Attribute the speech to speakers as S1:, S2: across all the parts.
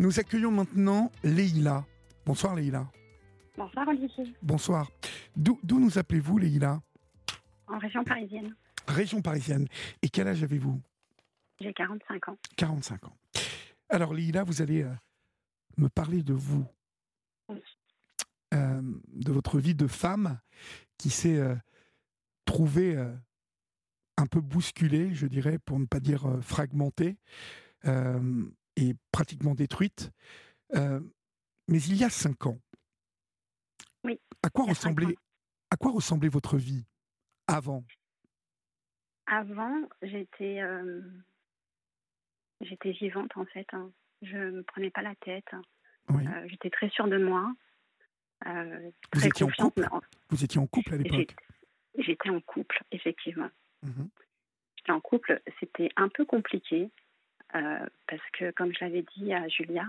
S1: Nous accueillons maintenant Leïla. Bonsoir Leïla.
S2: Bonsoir Olivier.
S1: Bonsoir. D'où nous appelez-vous Leïla?
S2: En région parisienne.
S1: Région parisienne. Et quel âge avez-vous?
S2: J'ai 45 ans.
S1: 45 ans. Alors Leïla, vous allez euh, me parler de vous,
S2: Oui.
S1: Euh, de votre vie de femme qui s'est euh, trouvée un peu bousculée, je dirais, pour ne pas dire fragmentée, euh, et pratiquement détruite. Euh, mais il y a cinq ans,
S2: Oui,
S1: à quoi ressemblait, à quoi ressemblait votre vie avant?
S2: Avant, j'étais euh, j'étais vivante en fait. hein. Je me prenais pas la tête.
S1: Oui.
S2: Euh, j'étais très sûre de moi. Euh,
S1: Vous étiez en couple?
S2: en-
S1: Vous étiez en couple à l'époque?
S2: J'étais en couple, effectivement. J'étais en couple. C'était un peu compliqué euh, parce que, comme je l'avais dit à Julia,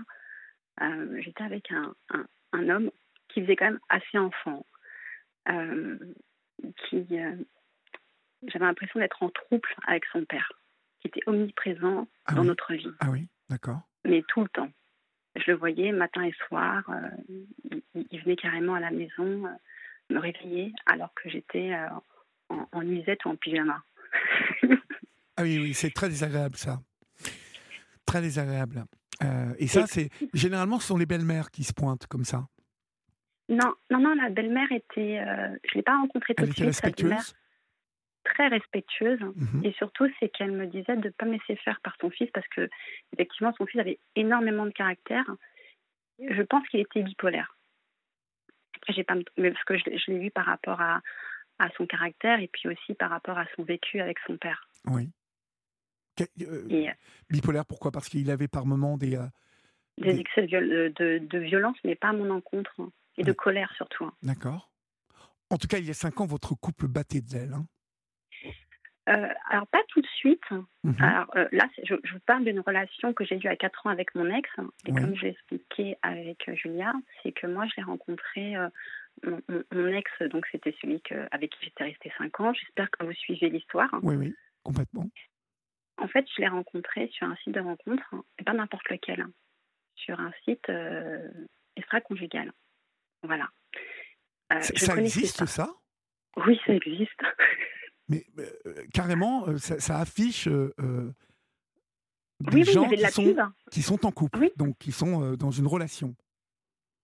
S2: euh, j'étais avec un, un, un homme qui faisait quand même assez enfant. Euh, qui, j'avais l'impression d'être en trouble avec son père, qui était omniprésent
S1: Ah
S2: dans
S1: oui.
S2: notre vie,
S1: Ah oui, d'accord.
S2: mais tout le temps. Je le voyais matin et soir. il, il venait carrément à la maison me réveiller alors que j'étais en, en nuisette ou en pyjama.
S1: Ah oui, oui, c'est très désagréable ça. Très désagréable. Euh, et ça, c'est généralement ce sont les belles-mères qui se pointent comme ça.
S2: Non, non, non, la belle-mère était. euh, je l'ai pas rencontrée tout de suite.
S1: respectueuse?
S2: très respectueuse.
S1: Mhm.
S2: Et surtout, c'est qu'elle me disait de ne pas me laisser faire par son fils parce que, effectivement, son fils avait énormément de caractère. Je pense qu'il était bipolaire. Après, j'ai pas, mais parce que je, l'ai- je l'ai vu par rapport à, à son caractère et puis aussi par rapport à son vécu avec son père.
S1: Oui. Euh,
S2: euh,
S1: bipolaire, pourquoi? Parce qu'il avait par moments des. euh,
S2: des
S1: Des-
S2: excès de, viol- de, de violence, mais pas à mon encontre. hein. Et de colère surtout. hein.
S1: D'accord. En tout cas, il y a cinq ans, votre couple battait de l'aile. hein.
S2: Euh, alors, pas tout de suite.
S1: Mhm.
S2: Alors euh, là, je, je vous parle d'une relation que j'ai eue à 4 ans avec mon ex. Et comme je l'ai expliqué avec euh, Julia, c'est que moi, je l'ai rencontré, euh, mon, mon- mon ex, donc c'était celui que, avec qui j'étais restée 5 ans. J'espère que vous suivez l'histoire.
S1: Oui, oui, complètement.
S2: En fait, je l'ai rencontré sur un site de rencontre, et pas n'importe lequel, hein, sur un site euh, extra-conjugal. Voilà. Euh,
S1: Ça, existe, ça?
S2: Oui, ça existe.
S1: Mais euh, carrément, euh, ça, ça affiche euh, des
S2: Oui,
S1: gens
S2: de
S1: qui, sont,
S2: pub.
S1: qui sont en couple,
S2: Oui.
S1: donc qui sont dans une relation.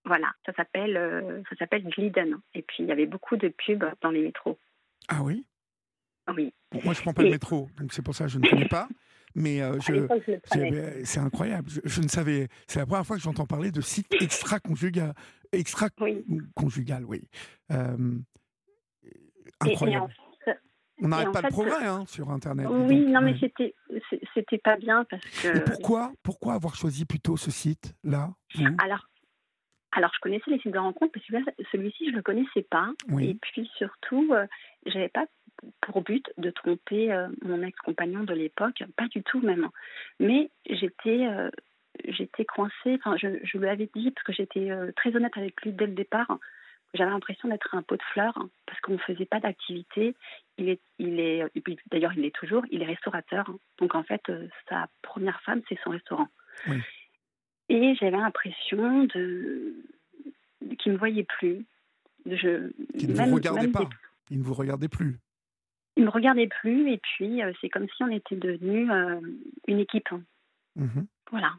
S2: Voilà, ça s'appelle ça s'appelle Glidden. Et puis, il y avait beaucoup de pubs dans les métros.
S1: Ah oui?
S2: Oui.
S1: Bon, Moi, je prends pas le métro, donc c'est pour ça que je ne connais pas. Mais euh, je
S2: le
S1: c'est incroyable. Je, je ne savais. C'est la première fois que j'entends parler de site extra-conjugal. Extra-conjugal,
S2: Oui.
S1: oui. Euh,
S2: Et- Et,
S1: incroyable.
S2: en
S1: On n'arrête pas le
S2: fait,
S1: progrès hein, sur Internet.
S2: oui,
S1: donc,
S2: non, mais
S1: ouais.
S2: c'était pas bien parce que.
S1: Et pourquoi, pourquoi avoir choisi plutôt ce site-là
S2: Alors, alors, je connaissais les sites de rencontres, mais celui-là- celui-ci, je le connaissais pas.
S1: Oui.
S2: Et puis surtout, euh, j'avais pas pour but de tromper euh, mon ex-compagnon de l'époque, pas du tout même. Mais j'étais euh, j'étais coincée. Enfin, je, je lui avais dit parce que j'étais euh, très honnête avec lui dès le départ. J'avais l'impression d'être un pot de fleurs parce qu'on ne faisait pas d'activité. Il est, il est, d'ailleurs, il est toujours. Il est restaurateur. Donc en fait, sa première femme, c'est son restaurant.
S1: Oui.
S2: Et j'avais l'impression de qu'il me voyait plus. Je,
S1: Qui ne vous regardait pas.
S2: des-
S1: Il ne vous regardait plus.
S2: Il me regardait plus et puis euh, c'est comme si on était devenus euh, une équipe.
S1: Mhm.
S2: Voilà.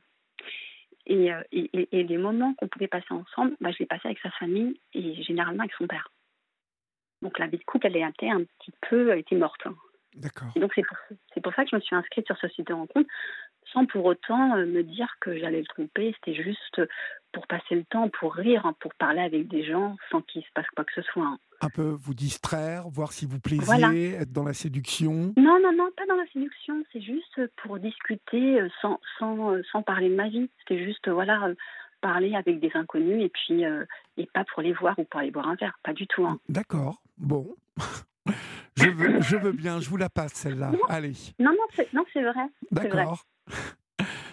S2: Et, euh, et, les moments qu'on pouvait passer ensemble, bah, je les passais avec sa famille et généralement avec son père. Donc la vie de couple, elle était un petit peu, elle était morte.
S1: D'accord.
S2: Et donc c'est pour, c'est pour ça que je me suis inscrite sur ce site de rencontre, sans pour autant me dire que j'allais le tromper. C'était juste pour passer le temps, pour rire, hein, pour parler avec des gens sans qu'il se passe quoi que ce soit. hein.
S1: Un peu vous distraire, voir si vous plaisiez,
S2: Voilà.
S1: être dans la séduction.
S2: Non, non, non, pas dans la séduction. C'est juste pour discuter euh, sans, sans, euh, sans parler de ma vie. C'était juste, euh, voilà, parler avec des inconnus et puis euh, et pas pour les voir ou pour aller boire un verre. Pas du tout. hein.
S1: D'accord. Bon. je, veux, je veux bien, je vous la passe celle-là. Allez.
S2: Non, non, c'est, vrai.
S1: D'accord.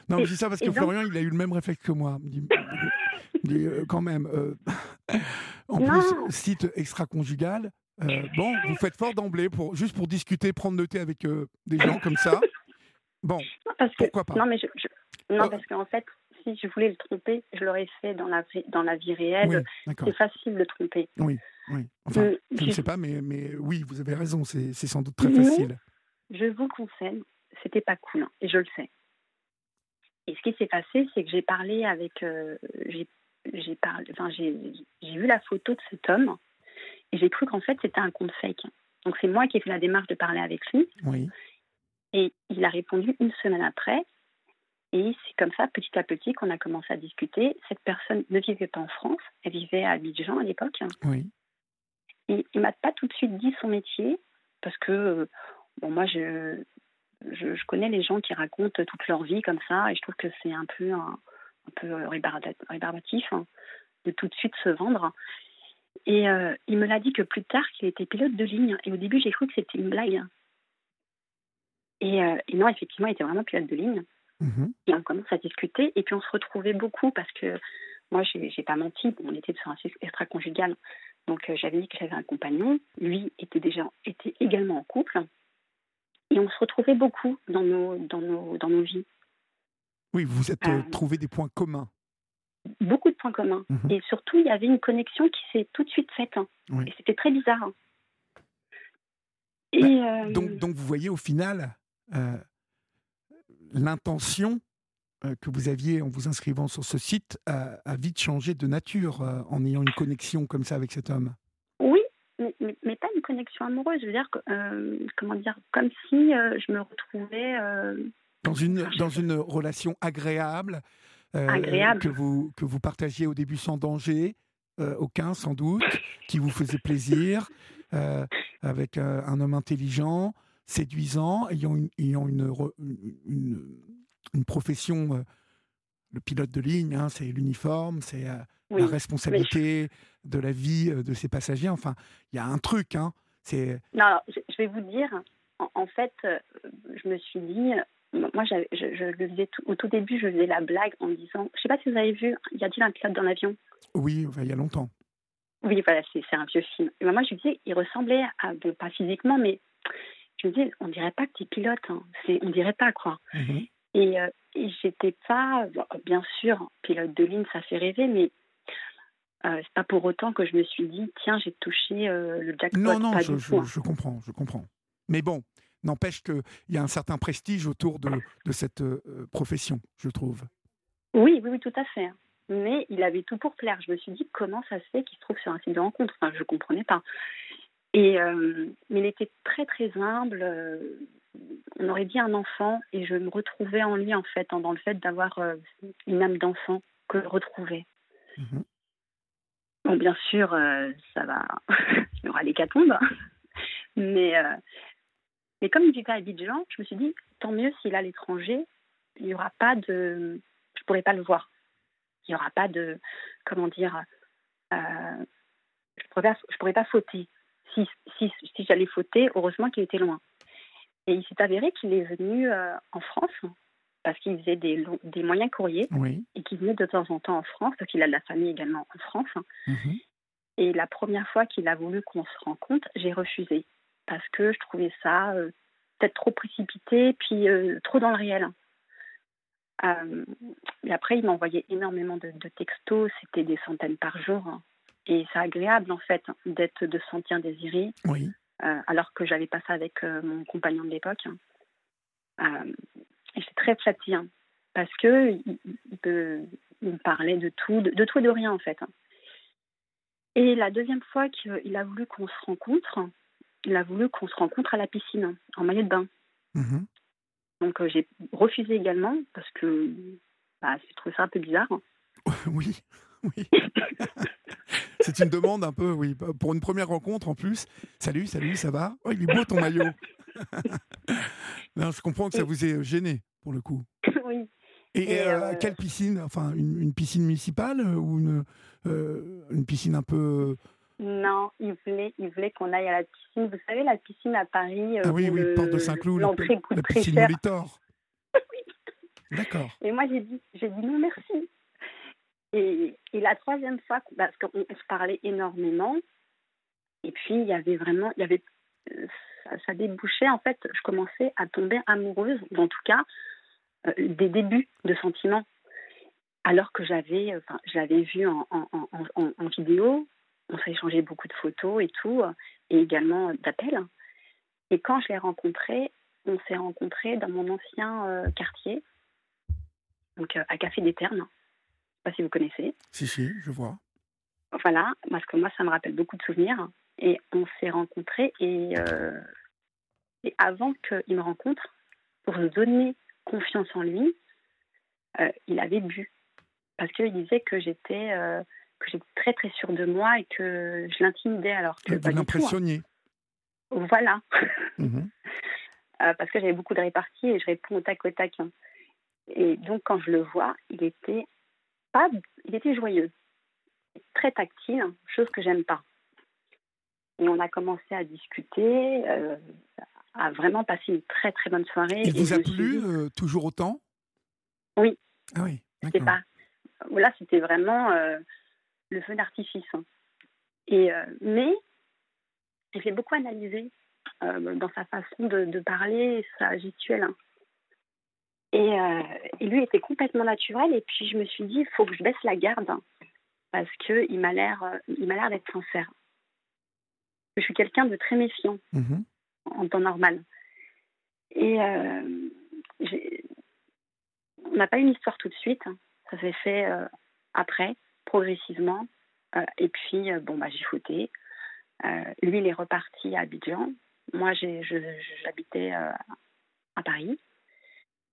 S1: Non, mais dis ça parce que
S2: donc-
S1: Florian, il a eu le même réflexe que moi. Il dit, il dit, euh, quand même, euh, en
S2: Non.
S1: plus, site extra-conjugal, euh, bon, vous faites fort d'emblée, pour, juste pour discuter, prendre le thé avec des gens comme ça. Bon,
S2: Non, parce que,
S1: Pourquoi pas?
S2: Non, mais je, je- non, parce qu'en fait, si je voulais le tromper, je l'aurais fait dans la, dans la vie réelle. c'est facile de tromper.
S1: Oui, oui. Enfin, euh, je ne sais pas, mais, mais oui, vous avez raison, c'est sans doute très facile.
S2: Je vous conseille, c'était pas cool, hein, et je le sais. Et ce qui s'est passé, c'est que j'ai parlé avec. Euh, j'ai enfin, vu la photo de cet homme, et j'ai cru qu'en fait, c'était un compte fake. Donc, c'est moi qui ai fait la démarche de parler avec lui.
S1: Oui.
S2: Et il a répondu une semaine après. Et c'est comme ça, petit à petit, qu'on a commencé à discuter. Cette personne ne vivait pas en France, elle vivait à Abidjan à l'époque.
S1: Oui.
S2: Et il m'a pas tout de suite dit son métier, parce que, euh, bon, moi, je, je, connais les gens qui racontent toute leur vie comme ça, et je trouve que c'est un peu, un, peu rébarbatif hein, de tout de suite se vendre. Et euh, il me l'a dit que plus tard qu'il était pilote de ligne. Et au début, j'ai cru que c'était une blague. Euh, et, non, effectivement, il était vraiment pilote de ligne. Mhm. Et on commence à discuter. Et puis on se retrouvait beaucoup parce que moi, j'ai pas menti. on était sur un extra-conjugal. Donc euh, j'avais dit que j'avais un compagnon. Lui était déjà était également en couple. Et on se retrouvait beaucoup dans nos, dans nos, dans nos vies.
S1: Oui, vous vous êtes euh, trouvé des points communs.
S2: Beaucoup de points communs. Mhm. Et surtout, il y avait une connexion qui s'est tout de suite faite. Hein. Et c'était très bizarre. Hein.
S1: Et, bah, donc, donc, vous voyez au final, euh, l'intention euh, que vous aviez en vous inscrivant sur ce site a, vite changé de nature euh, en ayant une connexion comme ça avec cet homme.
S2: Oui, mais, pas une connexion amoureuse. Je veux dire, comment dire, comme si je me retrouvais
S1: dans une dans une relation agréable, agréable, que vous que vous partagiez au début sans danger. aucun sans doute, qui vous faisait plaisir, avec un homme intelligent, séduisant, ayant une, ayant une, une, profession, euh, le pilote de ligne, hein, c'est l'uniforme, c'est euh, la responsabilité de la vie euh, de ses passagers. Enfin, il y a un truc. Hein,
S2: c'est... Non, je, vais vous dire, en, fait, je me suis dit, moi, je, je, le faisais au tout début, je faisais la blague en disant, je ne sais pas si vous avez vu, y a-t-il un pilote dans l'avion?
S1: Oui, il y a longtemps.
S2: Oui, voilà, c'est, un vieux film. Et moi, je lui disais, il ressemblait à, pas physiquement, mais je me dis, on dirait pas que tu es pilote, hein. c'est, on dirait pas quoi. Mhm. Et, euh, et j'étais pas, bien sûr, pilote de ligne, ça fait rêver, mais euh, c'est pas pour autant que je me suis dit, tiens, j'ai touché euh, le jackpot.
S1: Non, non,
S2: pas
S1: je, je, je, comprends, je comprends. Mais bon, n'empêche qu'il y a un certain prestige autour de, de cette euh, profession, je trouve.
S2: Oui, oui, oui, tout à fait. Mais il avait tout pour plaire. Je me suis dit, comment ça se fait qu'il se trouve sur un site de rencontre? Enfin, Je ne comprenais pas. Et, euh, mais il était très très humble. On aurait dit un enfant, et je me retrouvais en lui en fait, dans le fait d'avoir une âme d'enfant que je retrouvais. Mhm. Bon, bien sûr, ça va, il y aura l'hécatombe, mais mais comme il vivait à Abidjan, je me suis dit tant mieux s'il est à l'étranger, il n'y aura pas de, je pourrais pas le voir. Il n'y aura pas de, comment dire, je pourrais je pourrais pas fauter si, si, si j'allais fauter, heureusement qu'il était loin. Et il s'est avéré qu'il est venu euh, en France parce qu'il faisait des, des moyens courriers et qu'il venait de temps en temps en France, parce qu'il a de la famille également en France. Mhm. Et la première fois qu'il a voulu qu'on se rencontre, j'ai refusé parce que je trouvais ça euh, peut-être trop précipité, puis euh, trop dans le réel. et après, il m'envoyait énormément de, de textos, c'était des centaines par jour. Hein. Et c'est agréable, en fait, d'être, de se sentir désiré.
S1: Oui.
S2: Euh, alors que j'avais pas ça avec euh, mon compagnon de l'époque. Euh, et c'est très flattant parce que il, me parlait de tout, de, tout et de rien en fait. Et la deuxième fois qu'il a voulu qu'on se rencontre, il a voulu qu'on se rencontre à la piscine, en maillot de bain. Mm-hmm. Donc j'ai refusé également parce que bah, j'ai trouvé ça un peu bizarre.
S1: Oui, oui. C'est une demande un peu, oui, pour une première rencontre en plus. Salut, salut, ça va? Oh, il est beau ton maillot. non, je comprends que ça vous ait gêné pour le coup.
S2: Oui.
S1: Et, euh, euh, quelle piscine Enfin, une, piscine municipale ou une, euh, une piscine un peu.
S2: Non, il voulait, il voulait qu'on aille à la piscine. Vous savez, la piscine à Paris.
S1: ah oui, oui, porte de Saint-Cloud, la, la piscine Molitor. oui. D'accord.
S2: Et moi, j'ai dit, j'ai dit non, merci. Et, la troisième fois, parce qu'on se parlait énormément, et puis il y avait vraiment, il y avait, euh, ça, débouchait en fait, je commençais à tomber amoureuse, ou en tout cas, euh, des débuts de sentiments. alors que j'avais, enfin, je l'avais vu en, en, en, en vidéo, on s'est échangé beaucoup de photos et tout, et également d'appels. Et quand je l'ai rencontré, on s'est rencontré dans mon ancien euh, quartier, donc euh, à Café des Ternes. Je ne sais pas si vous connaissez.
S1: Si, si, je vois.
S2: Voilà, parce que moi, ça me rappelle beaucoup de souvenirs. Et on s'est rencontrés et, euh, et avant qu'il me rencontre, pour se donner confiance en lui, il avait bu. Parce qu'il disait que j'étais que j'étais très très sûre de moi et que je l'intimidais alors que.
S1: Vous hein. l'impressionniez.
S2: Voilà. Mhm. Euh, parce que j'avais beaucoup de réparties et je réponds au tac au tac. Hein. Et donc quand je le vois, il était pas, il était joyeux, très tactile, chose que j'aime pas. Et on a commencé à discuter, euh, à vraiment passer une très très bonne soirée.
S1: Il vous a plu euh, toujours autant?
S2: Oui.
S1: Ah oui.
S2: C'était pas. Là, c'était vraiment le feu d'artifice. Hein. Et mais j'ai fait beaucoup analyser euh, dans sa façon de, parler, sa gestuelle. Hein. Et, euh, et, lui était complètement naturel. Et puis je me suis dit, il faut que je baisse la garde hein, parce qu'il m'a l'air, euh, il m'a l'air d'être sincère. Je suis quelqu'un de très méfiant mm-hmm. en temps normal. Et on n'a pas eu une histoire tout de suite. Hein. Ça s'est fait après, progressivement. et puis, bon, bah, j'ai fouté. lui, il est reparti à Abidjan. Moi, j'habitais euh, à Paris.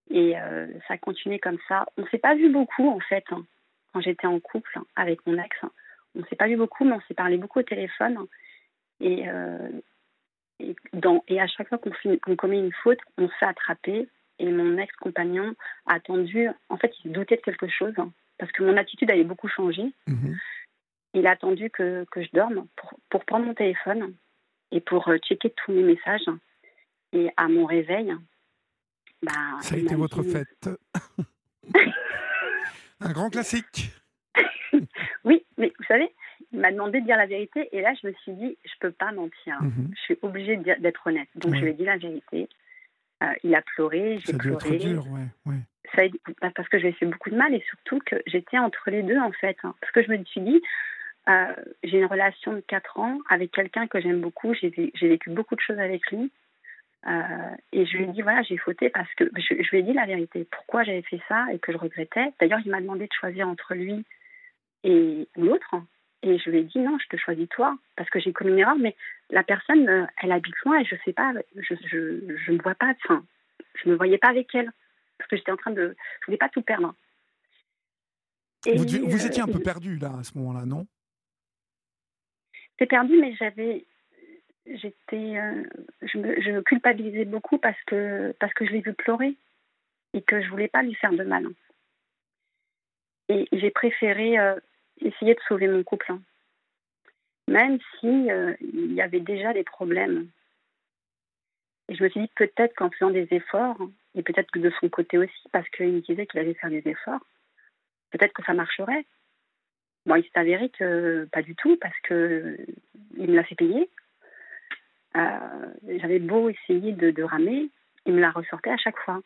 S2: Et euh, ça a continué comme ça. On ne s'est pas vu beaucoup, en fait, hein, quand j'étais en couple avec mon ex. On ne s'est pas vu beaucoup, mais on s'est parlé beaucoup au téléphone. Et, euh, et, dans, et à chaque fois qu'on commet une faute, on s'est attrapé. Et mon ex-compagnon a attendu. En fait, il se doutait de quelque chose. Hein, parce que mon attitude avait beaucoup changé. Mhm. Il a attendu que, que je dorme pour, pour prendre mon téléphone et pour euh, checker tous mes messages. Et à mon réveil,
S1: bah, ça a été votre fête. Un grand classique.
S2: oui, mais vous savez, il m'a demandé de dire la vérité et là je me suis dit, je peux pas mentir. Mhm. Je suis obligée d'être honnête. Donc je lui ai dit la vérité. Euh, il a pleuré, j'ai pleuré.
S1: Ça a être dur, ouais, ouais.
S2: Ça bah, parce que j'ai fait beaucoup de mal et surtout que j'étais entre les deux en fait. Hein. Parce que je me suis dit, euh, j'ai une relation de 4 ans avec quelqu'un que j'aime beaucoup. J'ai vécu beaucoup de choses avec lui. Euh, et je lui ai dit, voilà, j'ai fauté parce que je, lui ai dit la vérité, pourquoi j'avais fait ça et que je regrettais? D'ailleurs, il m'a demandé de choisir entre lui et l'autre. Et je lui ai dit, non, je te choisis toi, parce que j'ai commis une erreur, mais la personne, euh, elle habite loin et je sais pas, je, je, je me vois pas, enfin, je me voyais pas avec elle, parce que j'étais en train de, je voulais pas tout perdre.
S1: vous, vous, étiez un peu perdu là, à ce moment-là, non?
S2: C'est perdu, mais j'avais, j'étais, euh, je, me, je culpabilisais beaucoup parce que parce que je l'ai vu pleurer et que je voulais pas lui faire de mal. Et j'ai préféré euh, essayer de sauver mon couple, hein. même si euh, il y avait déjà des problèmes. Et je me suis dit peut-être qu'en faisant des efforts, et peut-être que de son côté aussi, parce qu'il me disait qu'il allait faire des efforts, peut-être que ça marcherait. Bon, il s'est avéré que pas du tout parce que il me l'a fait payer. Euh, j'avais beau essayer de, ramer, il me la ressortait à chaque fois.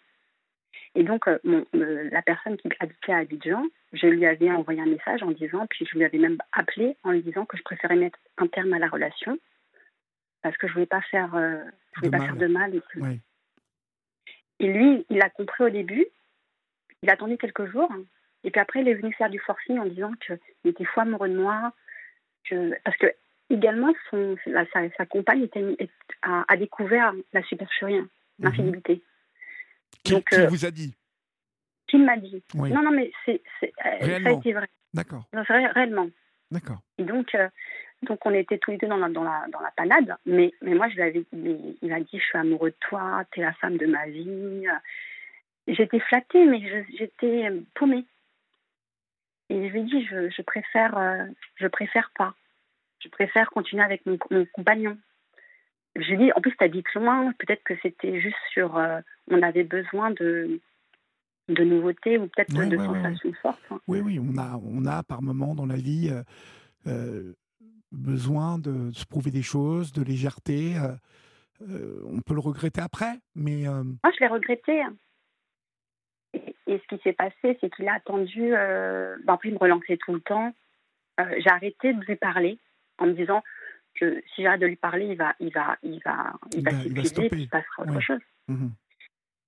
S2: Et donc, euh, euh, la personne qui habitait à Abidjan, je lui avais envoyé un message en disant, puis je lui avais même appelé en lui disant que je préférais mettre un terme à la relation parce que je voulais pas faire, je voulais pas faire de mal. Et, et lui, il a compris au début. Il a attendu quelques jours et puis après, il est venu faire du forcing en disant qu'il était fou amoureux de moi. Que, parce que également, son, sa, compagne était, a, découvert la supercherie, hein, mhm.
S1: Qui, Donc, qui euh, vous a dit?
S2: Qui m'a dit? Non, non, mais c'est, euh, ça a été vrai.
S1: D'accord.
S2: Réellement.
S1: D'accord.
S2: Et donc, euh, donc, on était tous les deux dans la, dans la, dans la panade. Mais, mais moi, je lui avais, il m'a dit Je suis amoureux de toi, tu es la femme de ma vie. J'étais flattée, mais j'étais paumée. Et je lui ai dit, je, je préfère, euh, je préfère pas. Je préfère continuer avec mon, compagnon. Je lui dit, en plus, tu habites loin, peut-être que c'était juste sur. Euh, on avait besoin de, de nouveautés ou peut-être de, sensations fortes. Hein.
S1: Oui, oui, on a, on a par moments dans la vie euh, besoin de se prouver des choses, de légèreté. on peut le regretter après, mais.
S2: Moi, je l'ai regretté. et ce qui s'est passé, c'est qu'il a attendu. Euh, ben, après, il me relançait tout le temps. Euh, j'ai arrêté de lui parler en me disant que si j'arrête de lui parler, il va, il va, il va, il, va, s'épuiser, il passera autre chose. Mhm.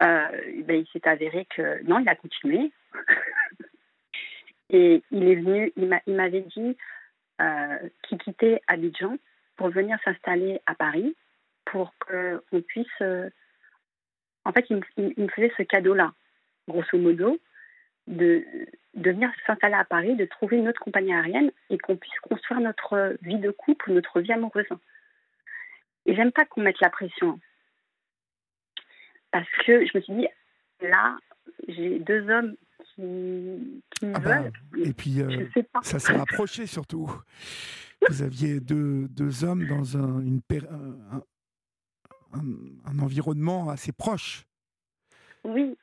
S2: Euh, ben, il s'est avéré que non, il a continué. et il est venu, il m'avait dit qu'il quittait Abidjan pour venir s'installer à Paris pour qu'on puisse. en fait, il me faisait ce cadeau-là grosso modo, de, de venir s'installer à Paris, de trouver une autre compagnie aérienne et qu'on puisse construire notre vie de couple, notre vie amoureuse. Et j'aime pas qu'on mette la pression. Parce que je me suis dit, là, j'ai deux hommes qui, qui me ah bah, veulent.
S1: Et puis, euh, ça s'est rapproché surtout. Vous aviez deux, deux hommes dans un, une, un, un environnement assez proche.
S2: Oui,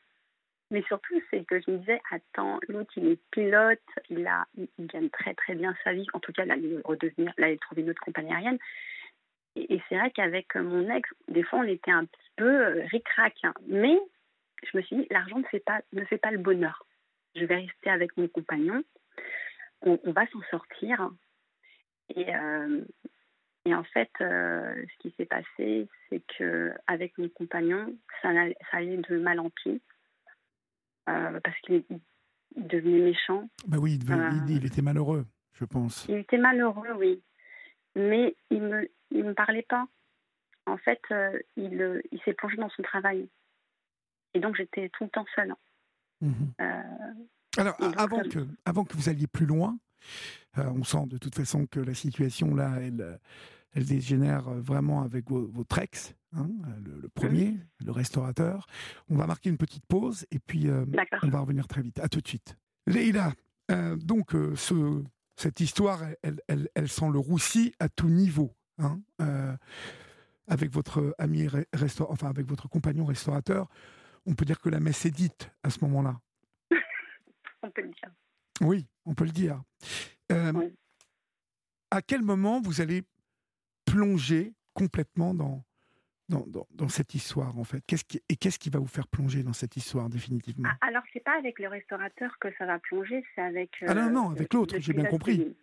S2: mais surtout, c'est que je me disais, attends, l'autre, il est pilote, il, a, il, gagne très très bien sa vie. En tout cas, là, il est redevenir, il trouvé une autre compagnie aérienne. Et, c'est vrai qu'avec mon ex, des fois, on était un petit peu euh, ric-rac. Hein. Mais je me suis dit, l'argent ne fait pas, ne fait pas le bonheur. Je vais rester avec mon compagnon. On, va s'en sortir. Et, euh, en fait, euh, ce qui s'est passé, c'est que avec mon compagnon, ça, ça allait de mal en pis. Euh, parce qu'il devenait méchant.
S1: Bah oui, euh, il, était malheureux, je pense.
S2: Il était malheureux, oui. Mais il ne me, il me parlait pas. En fait, euh, il, il s'est plongé dans son travail. Et donc, j'étais tout le temps seule.
S1: Mhm. Alors, avant, que, avant que vous alliez plus loin, on sent de toute façon que la situation là, elle, elle dégénère vraiment avec votre ex, hein, le, premier, le restaurateur. On va marquer une petite pause et puis euh, on va revenir très vite. À tout de suite. Leïla, euh, donc euh, ce, cette histoire, elle, elle, elle, sent le roussi à tout niveau. Hein, avec votre ami enfin avec votre compagnon restaurateur, on peut dire que la messe est dite à ce moment-là.
S2: on peut le dire.
S1: Oui, on peut le dire. À quel moment vous allez plonger complètement dans, dans, dans, cette histoire, en fait qu'est-ce qui, Et qu'est-ce qui va vous faire plonger dans cette histoire, définitivement?
S2: Ah, Alors, c'est pas avec le restaurateur que ça va plonger, c'est avec.
S1: ah non, non, avec l'autre, j'ai bien compris.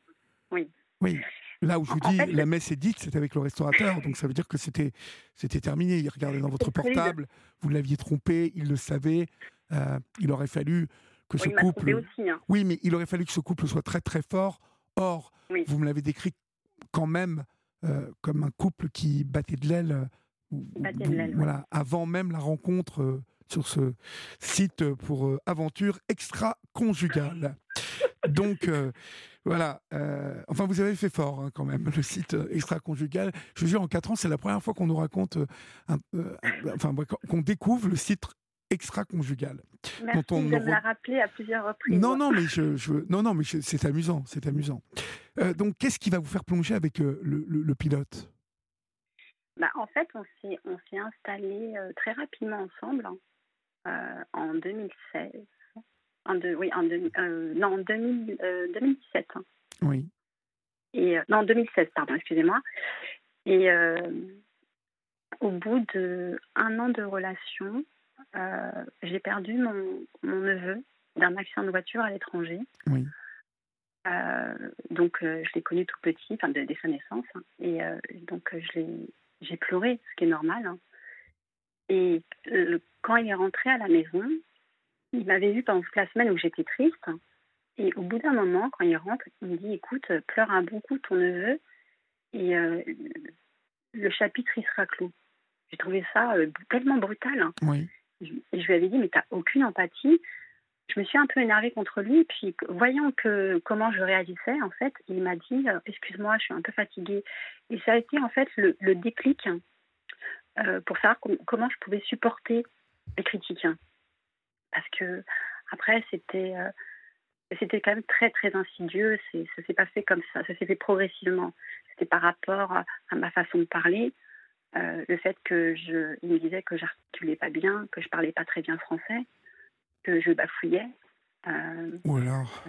S2: Oui.
S1: Oui. Là où je vous dis, la messe est dite, c'est avec le restaurateur, donc ça veut dire que c'était, c'était terminé. Il regardait dans votre portable, vous l'aviez trompé, il le savait. Euh, il aurait fallu que ce couple.
S2: Aussi, hein.
S1: Oui, mais il aurait fallu que ce couple soit très très fort. Or, vous me l'avez décrit quand même euh, comme un couple qui battait de l'aile.
S2: Euh,
S1: voilà, avant même la rencontre euh, sur ce site pour aventure extra-conjugale. Donc, voilà. enfin, vous avez fait fort hein, quand même, le site extra-conjugal. Je vous jure, en quatre ans, c'est la première fois qu'on nous raconte, enfin, qu'on découvre le site extra-conjugal.
S2: Merci on de me l'a rappelé à plusieurs reprises.
S1: Non, non, mais je, je non, non, mais c'est amusant, c'est amusant. Euh, donc, qu'est-ce qui va vous faire plonger avec euh, le, le, pilote?
S2: Bah, En fait, on s'est, on s'est installé euh, très rapidement ensemble hein, en 2016. En de, oui, en non, en 2017. Hein.
S1: Oui.
S2: Et, non, en 2016, pardon, excusez-moi. Et au bout d'un an de relation, j'ai perdu mon, mon neveu d'un accident de voiture à l'étranger.
S1: Oui.
S2: Euh, donc, euh, je l'ai connu tout petit, enfin, dès sa naissance. Hein. et euh, donc, j'ai pleuré, ce qui est normal. Hein. Et quand il est rentré à la maison, il m'avait vu pendant toute la semaine où j'étais triste. Et au bout d'un moment, quand il rentre, il me dit Écoute, pleure un bon coup ton neveu et le chapitre, il sera clos. J'ai trouvé ça tellement brutal. Hein.
S1: Oui.
S2: Je lui avais dit Mais t'as aucune empathie je me suis un peu énervée contre lui. Puis, voyant que comment je réagissais, en fait, il m'a dit euh, Excuse-moi, je suis un peu fatiguée. Et ça a été en fait le, déclic euh, pour savoir comment je pouvais supporter les critiques. Parce que après, c'était euh, c'était quand même très très insidieux. Ça s'est pas fait comme ça. Ça s'est fait progressivement. C'était par rapport à ma façon de parler. Le fait que je, il me disait que j'articulais pas bien, que je parlais pas très bien français que je bafouillais.
S1: Euh... Ou alors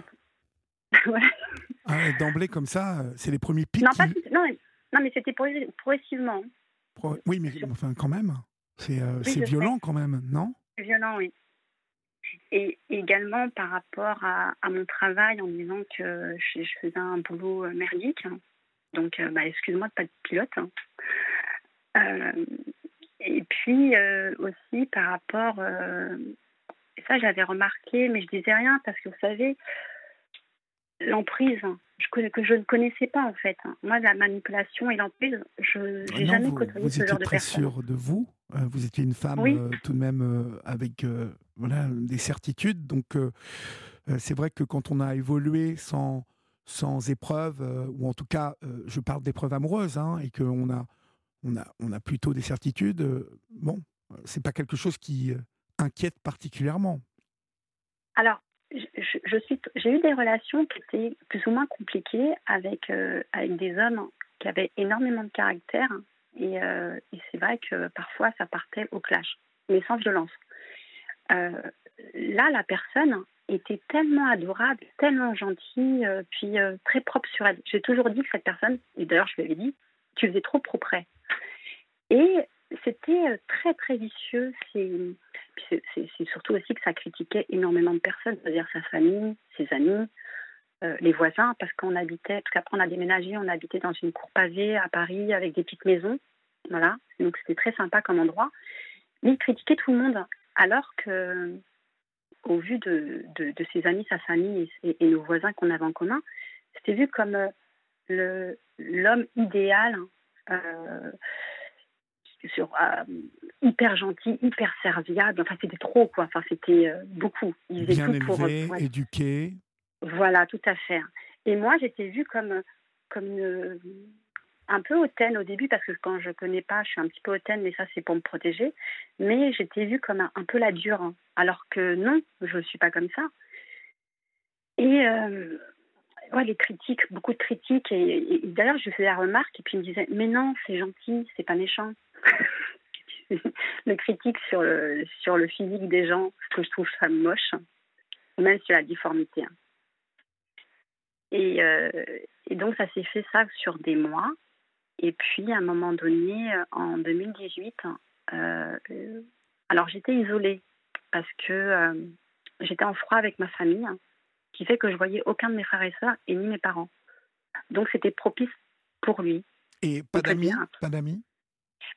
S1: ah, D'emblée comme ça, euh, c'est les premiers pics
S2: Non, non, non, mais c'était progressivement.
S1: Oui, mais enfin, quand même, c'est euh, violent quand même, non?
S2: C'est violent, oui. et également par rapport à, mon travail en disant que je, faisais un boulot merdique. Donc, bah, excuse-moi de pas être pilote. Hein. Et puis aussi par rapport, et ça j'avais remarqué, mais je disais rien parce que vous savez, l'emprise que je ne connaissais pas en fait. Moi, la manipulation et l'emprise, je n'ai jamais côtoyé ce genre de personne.
S1: Vous étiez très sûre de vous. Euh, vous étiez une femme euh, tout de même euh, avec voilà des certitudes. Donc c'est vrai que quand on a évolué sans sans épreuve, ou en tout cas, je parle d'épreuve amoureuse, hein, et qu'on a on a plutôt des certitudes. bon, c'est pas quelque chose qui inquiète particulièrement.
S2: Alors, j'ai eu des relations qui étaient plus ou moins compliquées avec, euh, des hommes qui avaient énormément de caractère. Euh, et, c'est vrai que parfois, ça partait au clash, mais sans violence. Euh, là, la personne était tellement adorable, tellement gentille, puis très propre sur elle. J'ai toujours dit que cette personne, et d'ailleurs je lui avais dit, tu faisais trop propre. Et c'était euh, très très vicieux. C'est surtout aussi que ça critiquait énormément de personnes, c'est-à-dire sa famille, ses amis, euh, les voisins, parce qu'on habitait, parce qu'après on a déménagé, on habitait dans une cour pavée à Paris avec des petites maisons, voilà. Donc c'était très sympa comme endroit. Mais il critiquait tout le monde, alors que, au vu de, ses amis, sa famille et, nos voisins qu'on avait en commun, c'était vu comme euh, l'homme idéal. Euh, sur euh, hyper gentil, hyper serviable. Enfin, c'était trop, quoi. Enfin, c'était euh, beaucoup.
S1: Il Bien tout pour, éduqué.
S2: Voilà, tout à fait. Et moi, j'étais vue comme, comme un peu hautaine au début, parce que quand je connais pas, je suis un petit peu hautaine, mais ça, c'est pour me protéger. Mais j'étais vue comme un, peu la dure, hein. alors que non, je ne suis pas comme ça. Et euh, ouais, les critiques, beaucoup de critiques. Et, d'ailleurs, je faisais la remarque, et puis il me disait Mais non, c'est gentil, c'est pas méchant. le critique sur le, sur le physique des gens, que je trouve ça moche, même sur la difformité. Hein. Et, euh, et donc, ça s'est fait ça sur des mois. Et puis, à un moment donné, en 2018, euh, alors j'étais isolée parce que euh, j'étais en froid avec ma famille, qui fait que je voyais aucun de mes frères et sœurs et ni mes parents. Donc, c'était propice pour lui.
S1: Et pas d'amis Pas d'amis?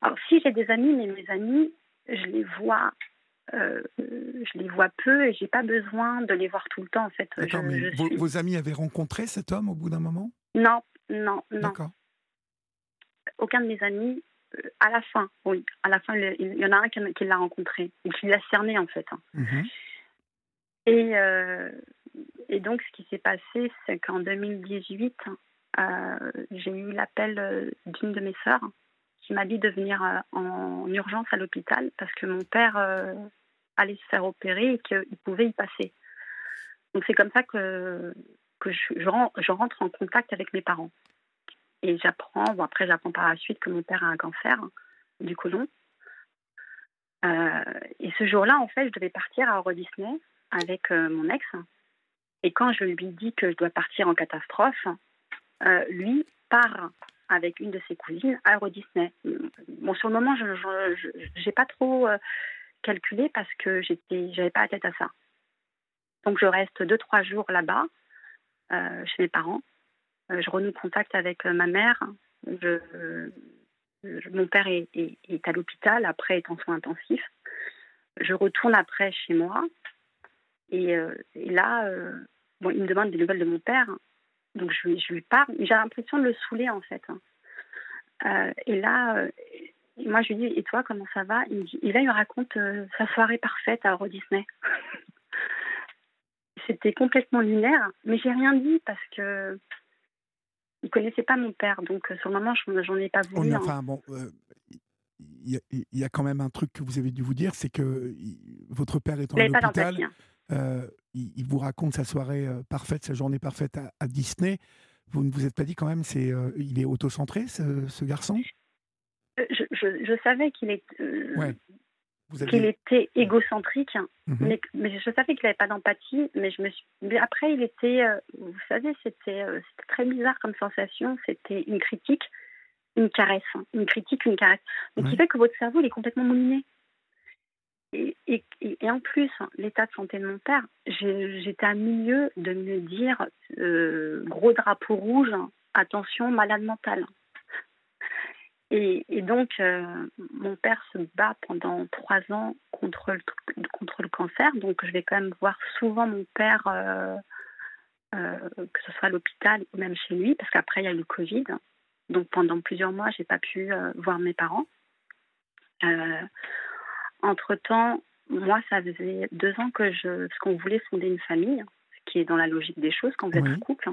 S2: Alors, si j'ai des amis, mais mes amis, je les vois. Euh, je les vois peu et j'ai pas besoin de les voir tout le temps en fait.
S1: Mais vos, amis avaient rencontré cet homme au bout d'un moment?
S2: Non, non, non. D'accord. Aucun de mes amis, euh, à la fin, oui, à la fin, il y en a un qui, l'a rencontré et qui l'a cerné en fait. Hein. Et, euh, et donc, ce qui s'est passé, c'est qu'en 2018, j'ai eu l'appel d'une de mes sœurs qui m'a dit de venir euh, en urgence à l'hôpital parce que mon père euh, allait se faire opérer et qu'il pouvait y passer. Donc c'est comme ça que, je, rentre en contact avec mes parents. Et j'apprends, bon après j'apprends par la suite que mon père a un cancer du côlon. Euh, et ce jour-là, en fait, je devais partir à Euro Disney avec mon ex. Et quand je lui dis que je dois partir en catastrophe, lui part avec une de ses cousines à Euro Disney. Bon, sur le moment, je n'ai pas trop euh, calculé parce que j'étais, j'avais pas la tête à ça. Donc, je reste deux, trois jours là-bas, euh, chez mes parents. Euh, je renoue contact avec ma mère. mon père est, est, à l'hôpital, après est en soins intensifs. Je retourne après chez moi. Et, et là, bon, il me demande des nouvelles de mon père. Donc je, je lui parle, j'ai l'impression de le saouler en fait. Hein. Euh, et là, euh, moi je lui dis, et toi, comment ça va? Il me dit, Et là, il me raconte euh, sa soirée parfaite à Euro Disney. C'était complètement lunaire, mais j'ai rien dit parce que il connaissait pas mon père, donc sur le moment, j'en ai pas voulu.
S1: Enfin, bon, il y, a quand même un truc que vous avez dû vous dire, c'est que votre père étant à l'hôpital, euh, il, vous raconte sa soirée euh, parfaite, sa journée parfaite à, Disney. Vous ne vous êtes pas dit quand même, c'est, euh, il est autocentré, ce, ce garçon?
S2: Je, je, savais qu'il est, qu'il était égocentrique, hein. mhm. mais, mais, je savais qu'il n'avait pas d'empathie. Mais je me suis... après, il était, vous savez, c'était, très bizarre comme sensation. C'était une critique, une caresse, hein. une critique, une caresse. Donc, qui fait que votre cerveau il est complètement mouliné. Et, en plus, l'état de santé de mon père, j'étais à milieu de me dire euh, gros drapeau rouge, attention, malade mental. Et, donc, euh, mon père se bat pendant trois ans contre le, cancer. Donc, je vais quand même voir souvent mon père, euh, que ce soit à l'hôpital ou même chez lui, parce qu'après, il y a eu le Covid. Donc, pendant plusieurs mois, je n'ai pas pu voir mes parents. Entre-temps, moi, ça faisait deux ans que je, qu'on voulait fonder une famille, ce qui est dans la logique des choses quand vous êtes un couple.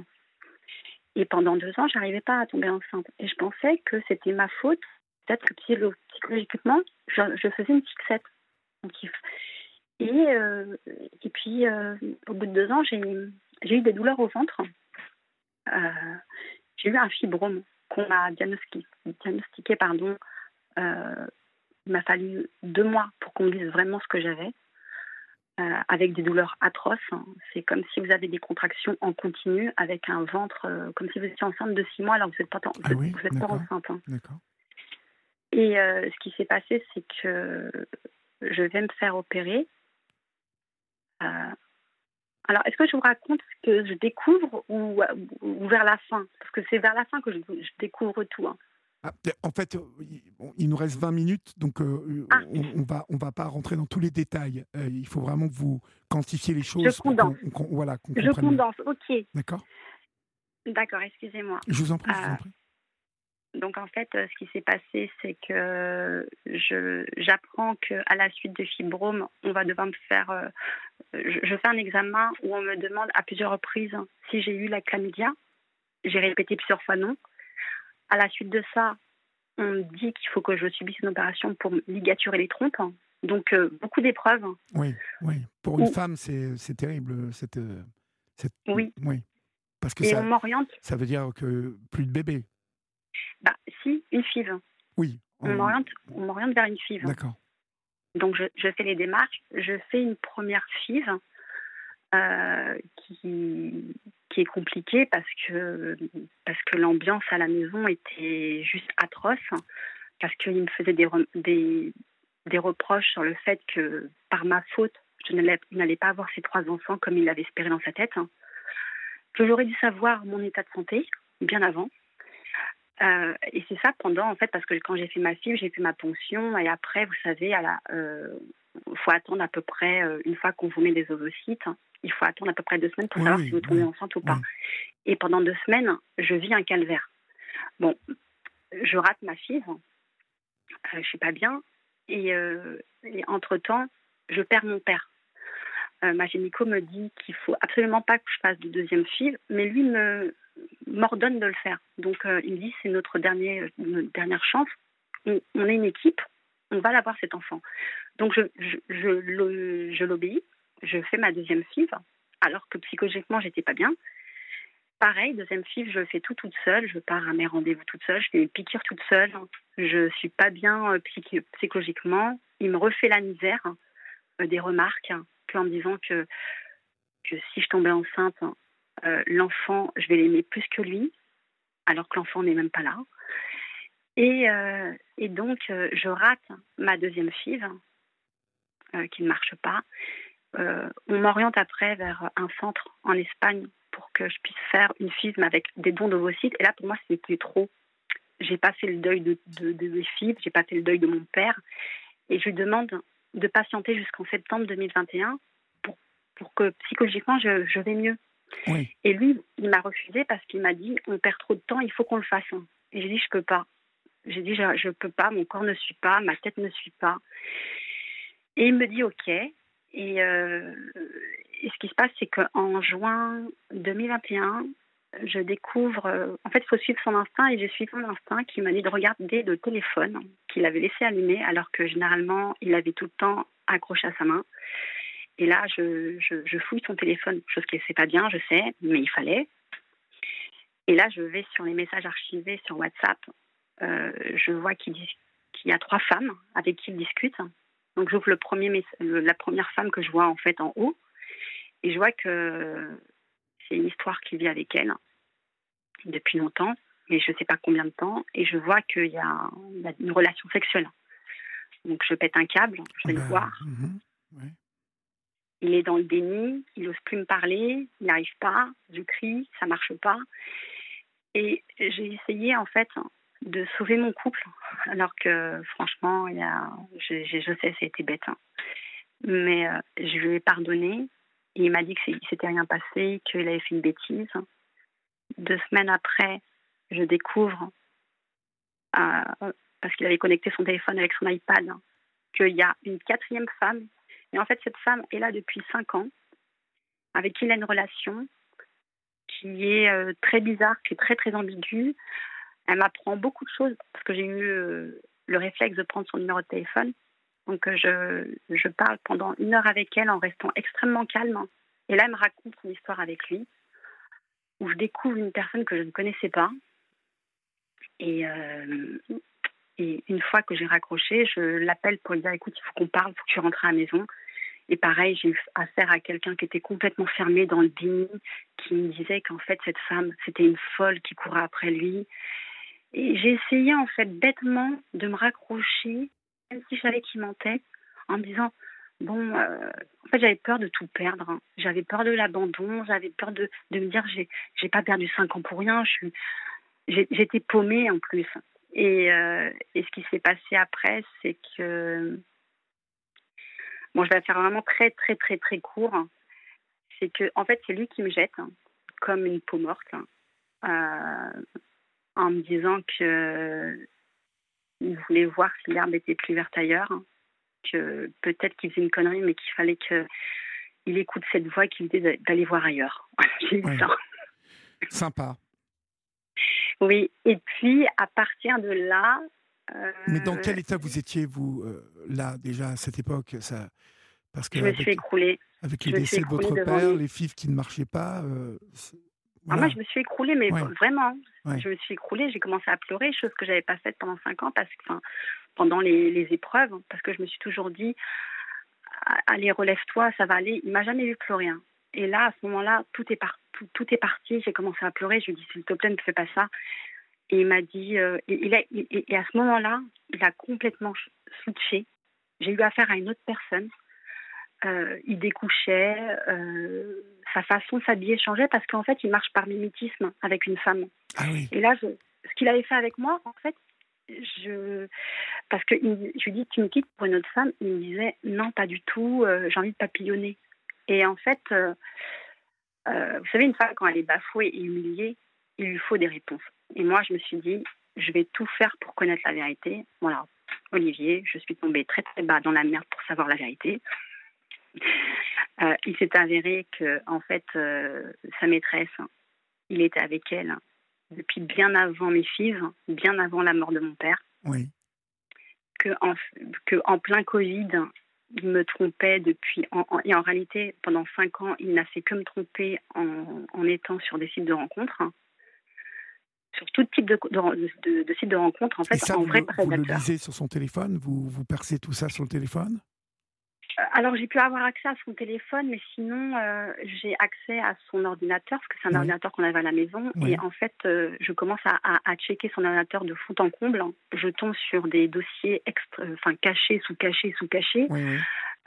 S2: Et pendant deux ans, j'arrivais pas à tomber enceinte. Et je pensais que c'était ma faute. Peut-être que psychologiquement, je, faisais une fixette. Et, euh, et puis, euh, au bout de deux ans, j'ai, eu des douleurs au ventre. Euh, j'ai eu un fibrome qu'on m'a diagnostiqué, diagnostiqué pardon, il m'a fallu deux mois pour qu'on me dise vraiment ce que j'avais, euh, avec des douleurs atroces. C'est comme si vous avez des contractions en continu, avec un ventre, euh, comme si vous étiez enceinte de six mois alors que vous n'êtes pas,
S1: ah oui,
S2: pas enceinte. Hein. Et euh, ce qui s'est passé, c'est que je vais me faire opérer. alors, est-ce que je vous raconte ce que je découvre ou, vers la fin? Parce que c'est vers la fin que je, découvre tout. Hein.
S1: Ah, en fait, euh, il nous reste 20 minutes, donc euh, ah. on, va on va pas rentrer dans tous les détails. Euh, il faut vraiment que vous quantifiez les choses.
S2: Je condense.
S1: voilà,
S2: je condense, ok.
S1: D'accord.
S2: D'accord, excusez-moi.
S1: Je vous en prie, je vous en prie.
S2: Donc en fait, ce qui s'est passé, c'est que j'apprends qu'à la suite de fibrome, on va devoir me faire. je, je, fais un examen où on me demande à plusieurs reprises si j'ai eu la chlamydia. J'ai répété plusieurs fois non. À la suite de ça, on me dit qu'il faut que je subisse une opération pour ligaturer les trompes. Donc, euh, beaucoup d'épreuves.
S1: Oui, oui. Pour une femme, c'est terrible. Cette, euh,
S2: oui.
S1: oui. Parce que
S2: Et
S1: ça,
S2: on m'oriente.
S1: Ça veut dire que plus de bébés.
S2: Bah, si, une FIV.
S1: Oui.
S2: On, m'oriente, vers une FIV.
S1: D'accord.
S2: Donc, je, je, fais les démarches. Je fais une première FIV euh, qui, qui est compliqué parce que, parce que l'ambiance à la maison était juste atroce, parce qu'il me faisait des, des, reproches sur le fait que par ma faute, je n'allais pas avoir ces trois enfants comme il l'avait espéré dans sa tête, que j'aurais dû savoir mon état de santé bien avant. Euh, et c'est ça pendant, en fait, parce que quand j'ai fait ma fille, j'ai fait ma ponction, et après, vous savez, il euh, faut attendre à peu près, euh, une fois qu'on vous met des ovocytes, il faut attendre à peu près deux semaines pour savoir si vous tombez enceinte ou pas. Et pendant deux semaines, je vis un calvaire. Bon, je rate ma fille, euh, je suis pas bien, et, euh, entre-temps, je perds mon père. Euh, ma gynéco me dit qu'il faut absolument pas que je fasse de deuxième fille, mais lui me m'ordonne de le faire. Donc il me dit c'est notre dernier, dernière chance. On, est une équipe, on va l'avoir cet enfant. Donc je, je, je l'obéis je fais ma deuxième FIV, alors que psychologiquement, j'étais pas bien. Pareil, deuxième FIV, je fais tout toute seule. Je pars à mes rendez-vous toute seule. Je fais mes piqûres toute seule. Je suis pas bien euh, psychologiquement. Il me refait la misère, euh, des remarques, en me disant que, que si je tombais enceinte, euh, l'enfant, je vais l'aimer plus que lui, alors que l'enfant n'est même pas là. Et, et donc, je rate ma deuxième FIV, qui ne marche pas. Euh, on m'oriente après vers un centre en Espagne pour que je puisse faire une FIV avec des dons d'ovocytes. Et là, pour moi, c'était trop. J'ai pas fait le deuil de, de, de mes FIV, j'ai pas fait le deuil de mon père. Et je lui demande de patienter jusqu'en septembre 2021 pour, pour que psychologiquement, je, je vais mieux. Et lui, il m'a refusé parce qu'il m'a dit on perd trop de temps, il faut qu'on le fasse. Et j'ai dit je peux pas. J'ai dit je, ne peux pas, mon corps ne suit pas, ma tête ne suit pas. Et il me dit ok. Euh, et, ce qui se passe, c'est qu'en juin 2021, je découvre. Euh, en fait, il faut suivre son instinct et j'ai suivi son instinct qui m'a dit de regarder le téléphone qu'il avait laissé allumé alors que généralement il avait tout le temps accroché à sa main. Et là, je, fouille son téléphone, chose qui ne fait pas bien, je sais, mais il fallait. Et là, je vais sur les messages archivés sur WhatsApp. Euh, je vois qu'il y a trois femmes avec qui il discute. Donc j'ouvre le premier la première femme que je vois en fait en haut et je vois que c'est une histoire qui vit avec elle depuis longtemps, mais je ne sais pas combien de temps, et je vois qu'il y, a une relation sexuelle. Donc je pète un câble, je vais le
S1: Bah,
S2: voir.
S1: mhm, ouais.
S2: Il est dans le déni, il n'ose plus me parler, il n'y arrive pas, je crie, ça marche pas. Et j'ai essayé en fait de sauver mon couple, alors que franchement, il y a, je, sais, c'était bête. hein. Mais euh, je lui ai pardonné. Il m'a dit qu'il s'était rien passé, qu'il avait fait une bêtise. Deux semaines après, je découvre, euh, parce qu'il avait connecté son téléphone avec son iPad, qu'il y a une quatrième femme. Et en fait, cette femme est là depuis cinq ans, avec qui il a une relation qui est euh, très bizarre, qui est très très ambiguë. Elle m'apprend beaucoup de choses parce que j'ai eu euh, le réflexe de prendre son numéro de téléphone. Donc euh, je, je parle pendant une heure avec elle en restant extrêmement calme. Et là, elle me raconte son histoire avec lui, où je découvre une personne que je ne connaissais pas. Et, euh, et une fois que j'ai raccroché, je l'appelle pour lui dire écoute, il faut qu'on parle, il faut que tu rentres à la maison. Et pareil, j'ai eu affaire à quelqu'un qui était complètement fermé dans le déni, qui me disait qu'en fait, cette femme, c'était une folle qui courait après lui. Et j'ai essayé, en fait, bêtement de me raccrocher, même si je savais qu'il mentait, en me disant bon, euh, en fait, j'avais peur de tout perdre. hein. J'avais peur de l'abandon, j'avais peur de, de me dire j'ai, j'ai pas perdu cinq ans pour rien, j'étais paumée en plus. Et, euh, et ce qui s'est passé après, c'est que Bon, je vais faire vraiment très, très, très, très court. C'est que, en fait, c'est lui qui me jette hein, comme une peau morte, hein, euh, en me disant que il voulait voir si l'herbe était plus verte ailleurs, hein, que peut-être qu'il faisait une connerie, mais qu'il fallait que il écoute cette voix qui d'a- d'aller voir ailleurs. J'ai ça.
S1: Sympa.
S2: Oui. Et puis, à partir de là. euh,
S1: Mais dans quel état vous étiez, vous, euh, là, déjà, à cette époque ça... Parce que
S2: je me
S1: avec,
S2: suis écroulée.
S1: avec
S2: je
S1: le
S2: me
S1: décès de votre père,
S2: lui.
S1: les fifs qui ne marchaient pas, euh,
S2: Ah, moi, je me suis écroulée, mais
S1: Ouais.
S2: vraiment.
S1: Ouais.
S2: Je me suis écroulée, j'ai commencé à pleurer, chose que j'avais pas faite pendant cinq ans, parce que, enfin, pendant les, les épreuves, parce que je me suis toujours dit, allez, relève-toi, ça va aller. Il m'a jamais vu pleurer. hein. Et là, à ce moment-là, tout est, par- tout, tout est parti. J'ai commencé à pleurer. Je lui ai dit, s'il te plaît, ne fais pas ça. Et il m'a dit, euh, et, il a- et- et- et à ce moment-là, il a complètement ch- switché. J'ai eu affaire à une autre personne. Euh, il découchait, euh, sa façon de s'habiller changeait parce qu'en fait, il marche par mimétisme avec une femme.
S1: Ah oui,
S2: Et là, je, ce qu'il avait fait avec moi, en fait, je, parce que je lui dis, tu me quittes pour une autre femme. Il me disait, non, pas du tout, euh, j'ai envie de papillonner. Et en fait, vous savez, une femme, quand elle est bafouée et humiliée, il lui faut des réponses. Et moi, je me suis dit, je vais tout faire pour connaître la vérité. Voilà, Olivier, je suis tombée très très bas dans la merde pour savoir la vérité. Euh, il s'est avéré que, en fait, euh, sa maîtresse, il était avec elle depuis bien avant mes filles, bien avant la mort de mon père,
S1: oui.
S2: que en, que en plein Covid, il me trompait depuis. En, en- et en réalité, pendant cinq ans, il n'a fait que me tromper en, en étant sur des sites de rencontres. Sur tout type de, de, de- de sites de rencontres, en fait,
S1: Et ça,
S2: en
S1: vous,
S2: vrai
S1: le- vous le lisez sur son téléphone? Vous, vous percez tout ça sur le téléphone?
S2: Alors, j'ai pu avoir accès à son téléphone, mais sinon, euh, j'ai accès à son ordinateur, parce que c'est un
S1: Oui.
S2: ordinateur qu'on avait à la maison.
S1: Oui.
S2: Et en fait, euh, je commence à, à, à checker son ordinateur de fond en comble. Je tombe sur des dossiers extra, enfin, cachés, sous cachés, sous cachés.
S1: Oui, oui.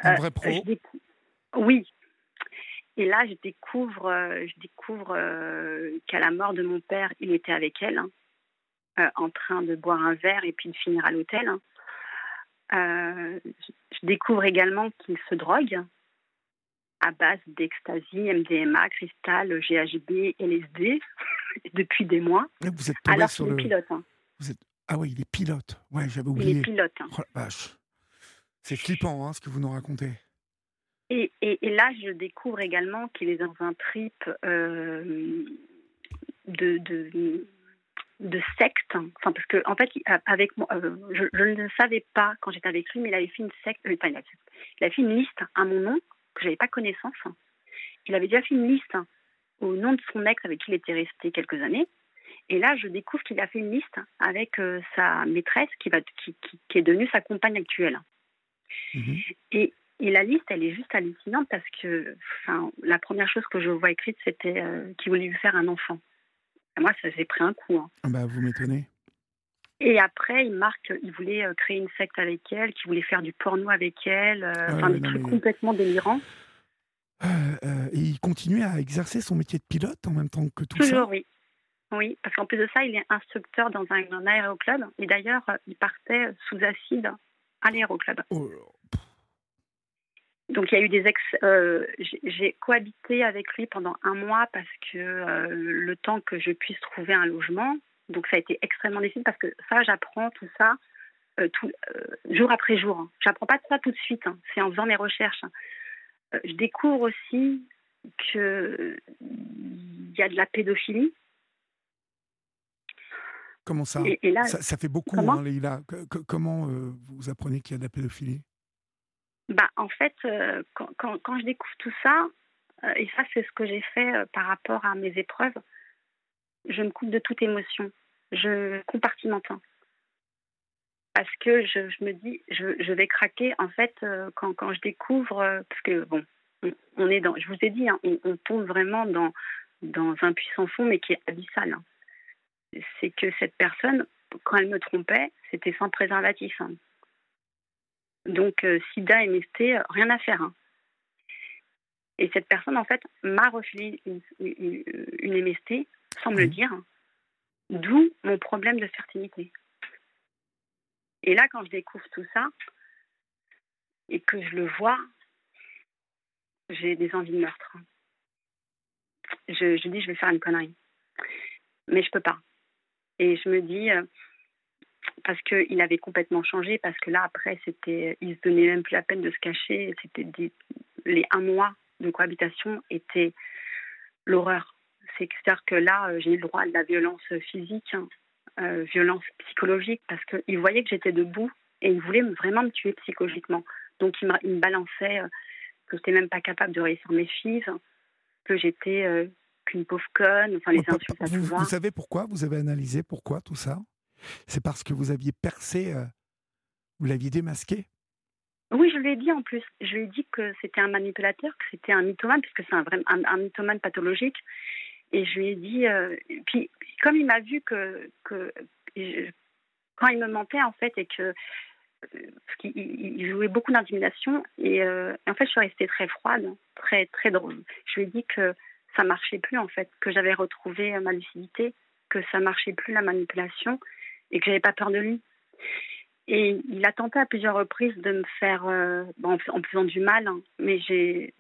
S1: Un
S2: Euh,
S1: vrai pro
S2: je décou- Oui. Et là, je découvre, euh, je découvre euh, qu'à la mort de mon père, il était avec elle, hein, euh, en train de boire un verre et puis de finir à l'hôtel. hein. Euh, je- découvre également qu'il se drogue à base d'ecstasy, MDMA, cristal, GHB, LSD depuis des mois.
S1: Là, Vous êtes
S2: Alors
S1: sur
S2: qu'il est
S1: le.
S2: pilote. hein.
S1: Ah oui, il est pilote. Ouais, j'avais
S2: Il
S1: oublié.
S2: est pilote. hein.
S1: Oh vache. C'est flippant, hein, ce que vous nous racontez.
S2: Et, et, et là, je découvre également qu'il est dans un trip euh, de, de, de secte. Enfin, parce que, en fait, avec moi, euh, je, je ne le savais pas quand j'étais avec lui, mais il avait fait une secte. euh, enfin, il, fait une liste à mon nom, que j'avais pas connaissance. Il avait déjà fait une liste au nom de son ex avec qui il était resté quelques années. Et là, je découvre qu'il a fait une liste avec euh, sa maîtresse qui, va, qui, qui, qui est devenue sa compagne actuelle.
S1: Mhm.
S2: Et, et la liste, elle est juste hallucinante parce que enfin, la première chose que je vois écrite, c'était qu'il voulait lui faire un enfant. Et moi, ça j'ai pris un coup. hein.
S1: Ah bah, vous m'étonnez.
S2: Et après, il marque il voulait créer une secte avec elle, qu'il voulait faire du porno avec elle, enfin des trucs complètement délirants.
S1: et il continuait à exercer son métier de pilote en même temps que tout
S2: ça? Toujours, oui. Oui, parce qu'en plus de ça, il est instructeur dans un, un aéroclub. Et d'ailleurs, il partait sous acide à l'aéroclub. Oh donc il y a eu des ex. Euh, j'ai cohabité avec lui pendant un mois parce que euh, le temps que je puisse trouver un logement. Donc ça a été extrêmement difficile parce que ça, j'apprends tout ça euh, tout, jour après jour. Hein. J'apprends pas ça tout de suite. Hein. C'est en faisant mes recherches. Hein. je découvre aussi que il y a de la pédophilie.
S1: Comment ça, et, là, ça, fait beaucoup, comment, comment vous apprenez qu'il y a de la pédophilie?
S2: Bah, En fait, euh, quand, quand, je découvre tout ça, euh, et ça c'est ce que j'ai fait euh, par rapport à mes épreuves, je me coupe de toute émotion. Je compartimente. Parce que je, je me dis, je, je, vais craquer en fait quand, quand je découvre, parce que bon, on, est dans, je vous ai dit, hein, on, tombe vraiment dans, dans un puissant fond, mais qui est abyssal. Hein. C'est que cette personne, quand elle me trompait, c'était sans préservatif. Hein. Donc, euh, sida, MST, euh, rien à faire. Hein. Et cette personne, en fait, m'a refilé une, MST sans me le dire, d'où mon problème de fertilité. Et là, quand je découvre tout ça et que je le vois, j'ai des envies de meurtre. Je, je dis, je vais faire une connerie. Mais je peux pas. Et je me dis, euh, parce qu'il avait complètement changé, parce que là, après, c'était, il se donnait même plus la peine de se cacher. C'était les un mois de cohabitation étaient l'horreur. C'est-à-dire que là, euh, j'ai eu le droit à de la violence physique, hein, euh, violence psychologique, parce qu'il voyait que j'étais debout et il voulait vraiment me tuer psychologiquement. Donc, il me, balançait euh, que je n'étais même pas capable de réussir mes filles, que j'étais qu'une pauvre conne, enfin les insultes à
S1: vous, vous savez pourquoi? Vous avez analysé pourquoi tout ça? C'est parce que vous aviez percé, euh, vous l'aviez démasqué?
S2: Oui, je lui ai dit en plus. Je lui ai dit que c'était un manipulateur, que c'était un mythomane, puisque c'est un, mythomane pathologique. Et je lui ai dit. Euh, puis, comme il m'a vu que, quand il me mentait, en fait, et que. Parce qu'il jouait beaucoup d'intimidation. Et, euh, en fait, je suis restée très froide, très, très drôle. Je lui ai dit que ça marchait plus, en fait, que j'avais retrouvé ma lucidité, que ça marchait plus la manipulation et que j'avais pas peur de lui. Et il a tenté à plusieurs reprises de me faire, euh, en, faisant du mal, hein, mais j'ai,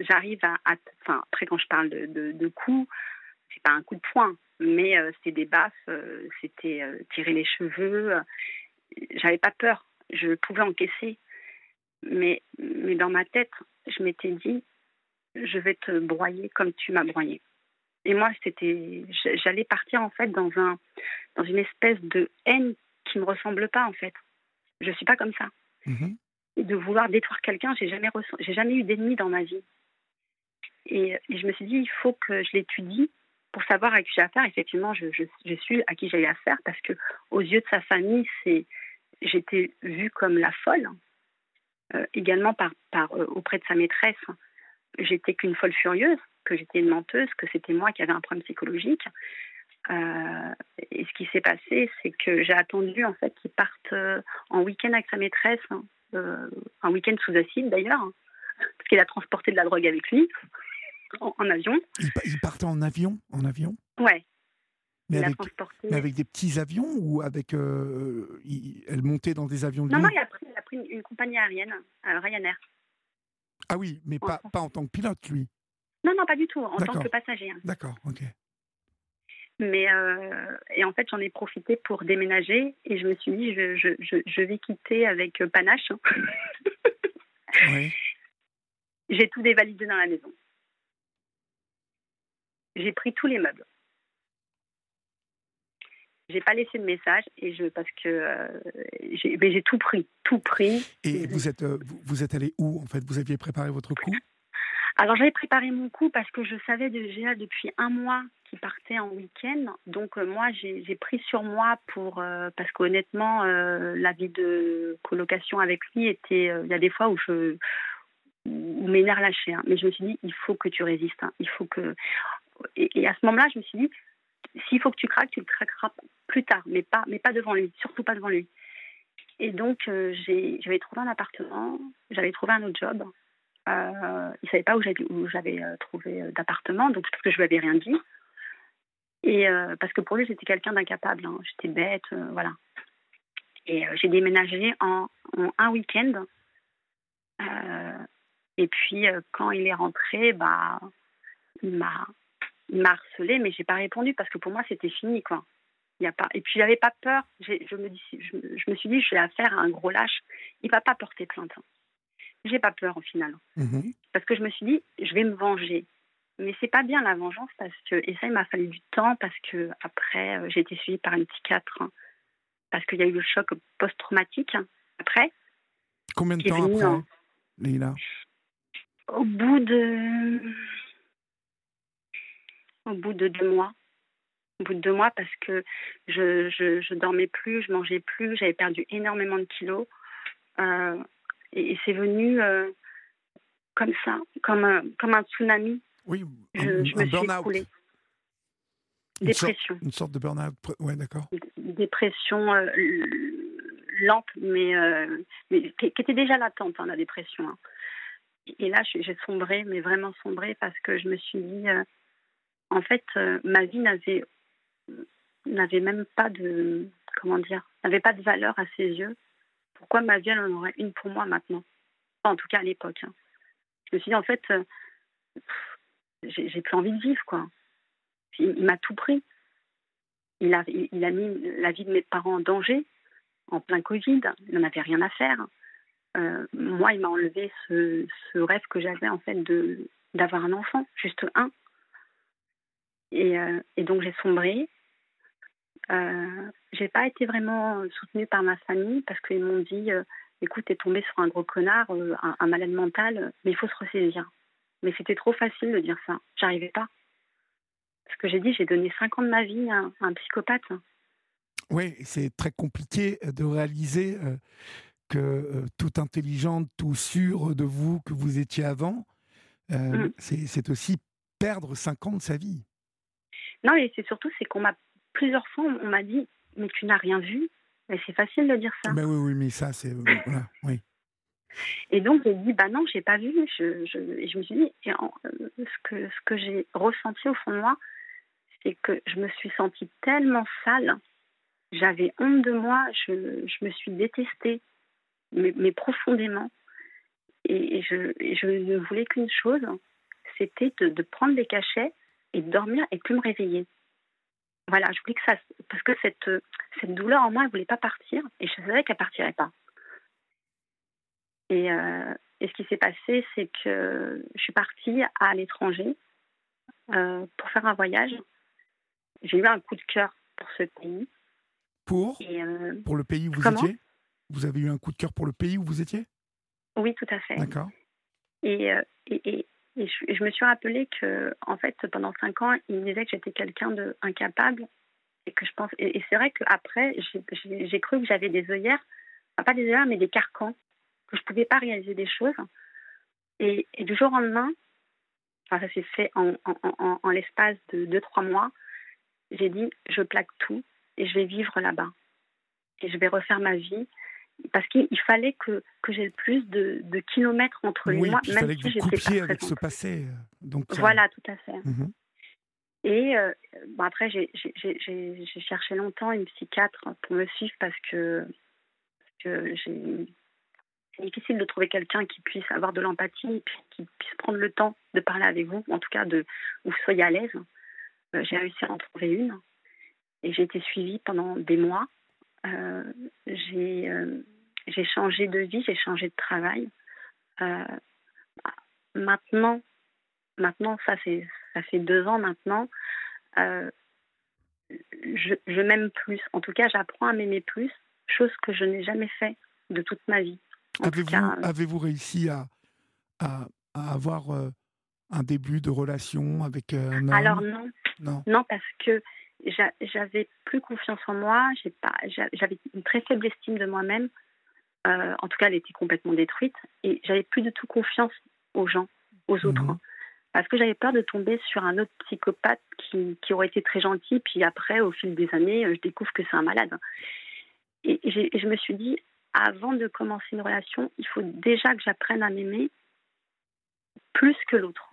S2: j'arrive à, enfin après quand je parle de, de, coups, c'est pas un coup de poing, mais euh, c'était des baffes, euh, c'était tirer les cheveux. J'avais pas peur, je pouvais encaisser, mais mais dans ma tête, je m'étais dit, je vais te broyer comme tu m'as broyé. Et moi, c'était, j'allais partir en fait dans un, dans une espèce de haine qui me ressemble pas en fait. Je suis pas comme ça. Mhm. De vouloir détruire quelqu'un, j'ai jamais j'ai jamais eu d'ennemi dans ma vie. Et, je me suis dit, il faut que je l'étudie pour savoir à qui j'ai affaire. Effectivement, je, je, suis à qui j'ai affaire parce que aux yeux de sa famille, c'est, j'étais vue comme la folle. Euh, également par, par euh, auprès de sa maîtresse, j'étais qu'une folle furieuse que j'étais une menteuse, que c'était moi qui avais un problème psychologique. Euh, et ce qui s'est passé, c'est que j'ai attendu en fait qu'il parte euh, en week-end avec sa maîtresse, hein, euh, un week-end sous acide d'ailleurs, hein, parce qu'il a transporté de la drogue avec lui en, avion.
S1: Il, partait en avion, en avion?
S2: Ouais.
S1: Mais avec, des petits avions ou avec elle montait dans des avions de
S2: Non, non, il a pris, une, compagnie aérienne, Ryanair.
S1: Ah oui, mais pas, pas en tant que pilote, lui.
S2: Non, non, pas du tout, en tant que passager. Hein.
S1: D'accord, ok.
S2: Mais euh, et en fait, j'en ai profité pour déménager et je me suis dit, je, je, je, vais quitter avec panache. Hein. oui. J'ai tout dévalidé dans la maison. J'ai pris tous les meubles. J'ai pas laissé de message et je parce que euh, j'ai tout pris, tout pris.
S1: Et vous êtes euh, vous êtes allé où en fait? Vous aviez préparé votre coup?
S2: Alors j'avais préparé mon coup parce que je savais déjà depuis un mois qu'il partait en week-end. Donc euh, moi j'ai pris sur moi pour euh, parce qu'honnêtement la vie de colocation avec lui était il y a des fois où je où mes nerfs lâchaient. Hein. Mais je me suis dit il faut que tu résistes. Hein. Il faut que et, à ce moment-là je me suis dit s'il faut que tu craques, tu le craqueras plus tard, mais pas, mais pas devant lui, surtout pas devant lui. Et donc, euh, j'avais trouvé un appartement, j'avais trouvé un autre job. Euh, il ne savait pas où j'avais euh, trouvé d'appartement, donc parce que je lui avais rien dit. Et parce que pour lui, j'étais quelqu'un d'incapable, hein. j'étais bête, voilà. Et j'ai déménagé en, un week-end. et puis, quand il est rentré, bah, il m'a harcelé, mais j'ai pas répondu parce que pour moi, c'était fini, quoi. Il y a pas... Et puis, j'avais pas peur. Je me, dis, je, me suis dit, je vais affaire à un gros lâche. Il va pas porter plainte. J'ai pas peur au final. Mhm. Parce que je me suis dit, je vais me venger. Mais c'est pas bien la vengeance parce que, et ça, il m'a fallu du temps parce que après, euh, j'ai été suivie par une psychiatre hein, parce qu'il y a eu le choc post-traumatique après.
S1: Combien de temps après,
S2: Au bout de. Au bout de deux mois au bout de deux mois parce que je, je, dormais plus, je mangeais plus, j'avais perdu énormément de kilos. Euh, et, c'est venu euh, comme ça, comme un, comme un tsunami.
S1: Oui,
S2: un, je, je me suis
S1: Dépression. Une sorte, de burn-out, ouais, d'accord.
S2: Dépression euh, lente, mais, mais qui, était déjà latente, hein, la dépression. Hein. Et là, j'ai sombré, mais vraiment sombré, parce que je me suis dit, en fait, ma vie n'avait n'avait même pas de comment dire n'avait pas de valeur à ses yeux. Pourquoi ma vie elle en aurait une pour moi maintenant? En tout cas à l'époque hein. je me suis dit en fait euh, j'ai plus envie de vivre quoi. Il, m'a tout pris. Il a, il, a mis la vie de mes parents en danger en plein Covid. Il n'en avait rien à faire. Euh, moi il m'a enlevé ce, ce rêve que j'avais en fait de d'avoir un enfant juste un et, euh, et donc j'ai sombré euh, j'ai pas été vraiment soutenue par ma famille parce qu'ils m'ont dit euh, écoute, t'es tombé sur un gros connard, euh, un, malade mental, mais il faut se ressaisir. Mais c'était trop facile de dire ça. J'arrivais pas. Parce que j'ai dit, j'ai donné 5 ans de ma vie à, un psychopathe.
S1: Oui, c'est très compliqué de réaliser que tout intelligente, tout sûr de vous que vous étiez avant, mm. c'est aussi perdre 5 ans de sa vie.
S2: Non, et c'est surtout, c'est qu'on m'a plusieurs fois, on m'a dit Mais tu n'as rien vu Mais c'est facile de dire ça.
S1: Mais oui, oui, mais ça, c'est. Voilà, oui.
S2: Et donc, j'ai dit Bah non, j'ai pas vu. Je, je, et je me suis dit et euh, Ce que, ce que j'ai ressenti au fond de moi, c'est que je me suis sentie tellement sale. J'avais honte de moi. Je, je me suis détestée, mais, mais profondément. Et, je, je ne voulais qu'une chose c'était de, de prendre des cachets et de dormir et plus me réveiller voilà, je voulais que ça. Parce que cette, cette douleur en moi, elle ne voulait pas partir et je savais qu'elle ne partirait pas. Et, euh, et, ce qui s'est passé, c'est que je suis partie à l'étranger euh, pour faire un voyage. J'ai eu un coup de cœur pour ce pays.
S1: Pour? Euh, Pour le pays où vous étiez? Vous avez eu un coup de cœur pour le pays où vous étiez?
S2: Oui, tout à fait.
S1: D'accord.
S2: Et, et, et je, me suis rappelé que, en fait, pendant cinq ans, il me disait que j'étais quelqu'un d'incapable. Et que je pense. Et, c'est vrai qu'après, j'ai cru que j'avais des œillères, pas des œillères, mais des carcans, que je ne pouvais pas réaliser des choses. Et, du jour au lendemain, enfin, ça s'est fait en, l'espace de deux, trois mois, j'ai dit je plaque tout et je vais vivre là-bas. Et je vais refaire ma vie parce qu'il fallait que, que j'ai le plus de, de, kilomètres entre les moi,
S1: même si j'étais pas avec ce passé. Euh, donc,
S2: voilà, tout à fait. Mhm. Et euh, bon, après, j'ai cherché longtemps une psychiatre pour me suivre parce que, que c'est difficile de trouver quelqu'un qui puisse avoir de l'empathie et qui puisse prendre le temps de parler avec vous, en tout cas de où vous soyez à l'aise. Euh, j'ai réussi à en trouver une et j'ai été suivie pendant des mois. Euh, j'ai euh, j'ai changé de vie, j'ai changé de travail. Euh, maintenant, maintenant ça fait ça fait deux ans maintenant. je, je m'aime plus. En tout cas, j'apprends à m'aimer plus, chose que je n'ai jamais fait de toute ma vie.
S1: Avez-vous avez réussi à, à, à avoir un début de relation avec un homme?
S2: Alors non. non. Non, parce que j'avais plus confiance en moi, j'avais une très faible estime de moi-même. Euh, en tout cas, elle était complètement détruite et j'avais plus du tout confiance aux gens, aux autres. Mhm. parce que j'avais peur de tomber sur un autre psychopathe qui, qui, aurait été très gentil, puis après, au fil des années, je découvre que c'est un malade. Et, je me suis dit, avant de commencer une relation, il faut déjà que j'apprenne à m'aimer plus que l'autre.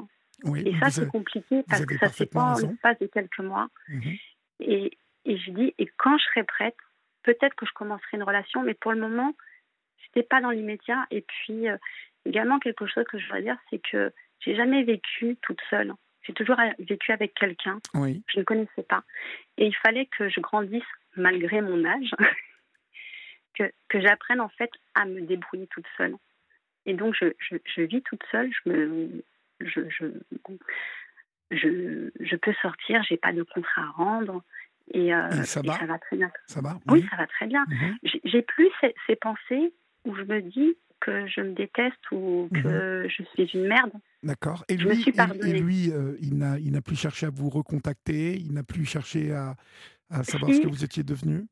S2: et ça, c'est compliqué parce que ça se fait pas en l'espace de quelques mois. Mhm. Et, et je dis, et quand je serai prête, peut-être que je commencerai une relation, mais pour le moment, c'était pas dans l'immédiat. Et puis, euh, également, quelque chose que je voudrais dire, c'est que j'ai jamais vécu toute seule. J'ai toujours vécu avec quelqu'un.
S1: Oui.
S2: Je ne connaissais pas. Et il fallait que je grandisse malgré mon âge, que, que j'apprenne en fait à me débrouiller toute seule. Et donc, je, je, je vis toute seule. Je me, je, je, je, je peux sortir. J'ai pas de contrat à rendre. Et, euh,
S1: ça, va.
S2: ça, va très bien.
S1: Ça va
S2: Oui, ça va très bien. Mhm. J'ai plus ces, ces, pensées où je me dis que je me déteste ou que mhm. je suis une merde.
S1: D'accord. Et lui, et, lui euh, il n'a plus cherché à vous recontacter, il n'a plus cherché à, à savoir ce que vous étiez devenu?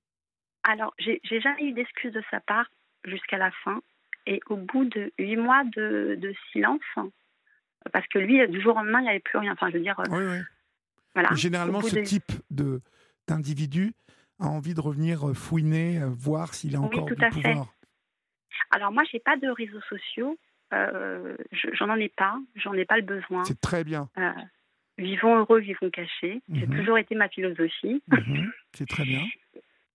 S2: Alors, j'ai jamais eu d'excuses de sa part jusqu'à la fin. Et au bout de huit mois de, de, silence, parce que lui, du jour au lendemain, il n'y avait plus rien. Enfin, je veux dire.
S1: Oui, oui. Voilà. Généralement, ce type de d'individu a envie de revenir euh, fouiner, euh, voir s'il a encore du pouvoir.
S2: Alors moi, j'ai pas de réseaux sociaux. Euh, j'en ai pas. J'en ai pas le besoin.
S1: C'est très bien.
S2: vivons heureux, vivons cachés. C'est mhm. toujours été ma philosophie.
S1: Mhm. C'est très bien.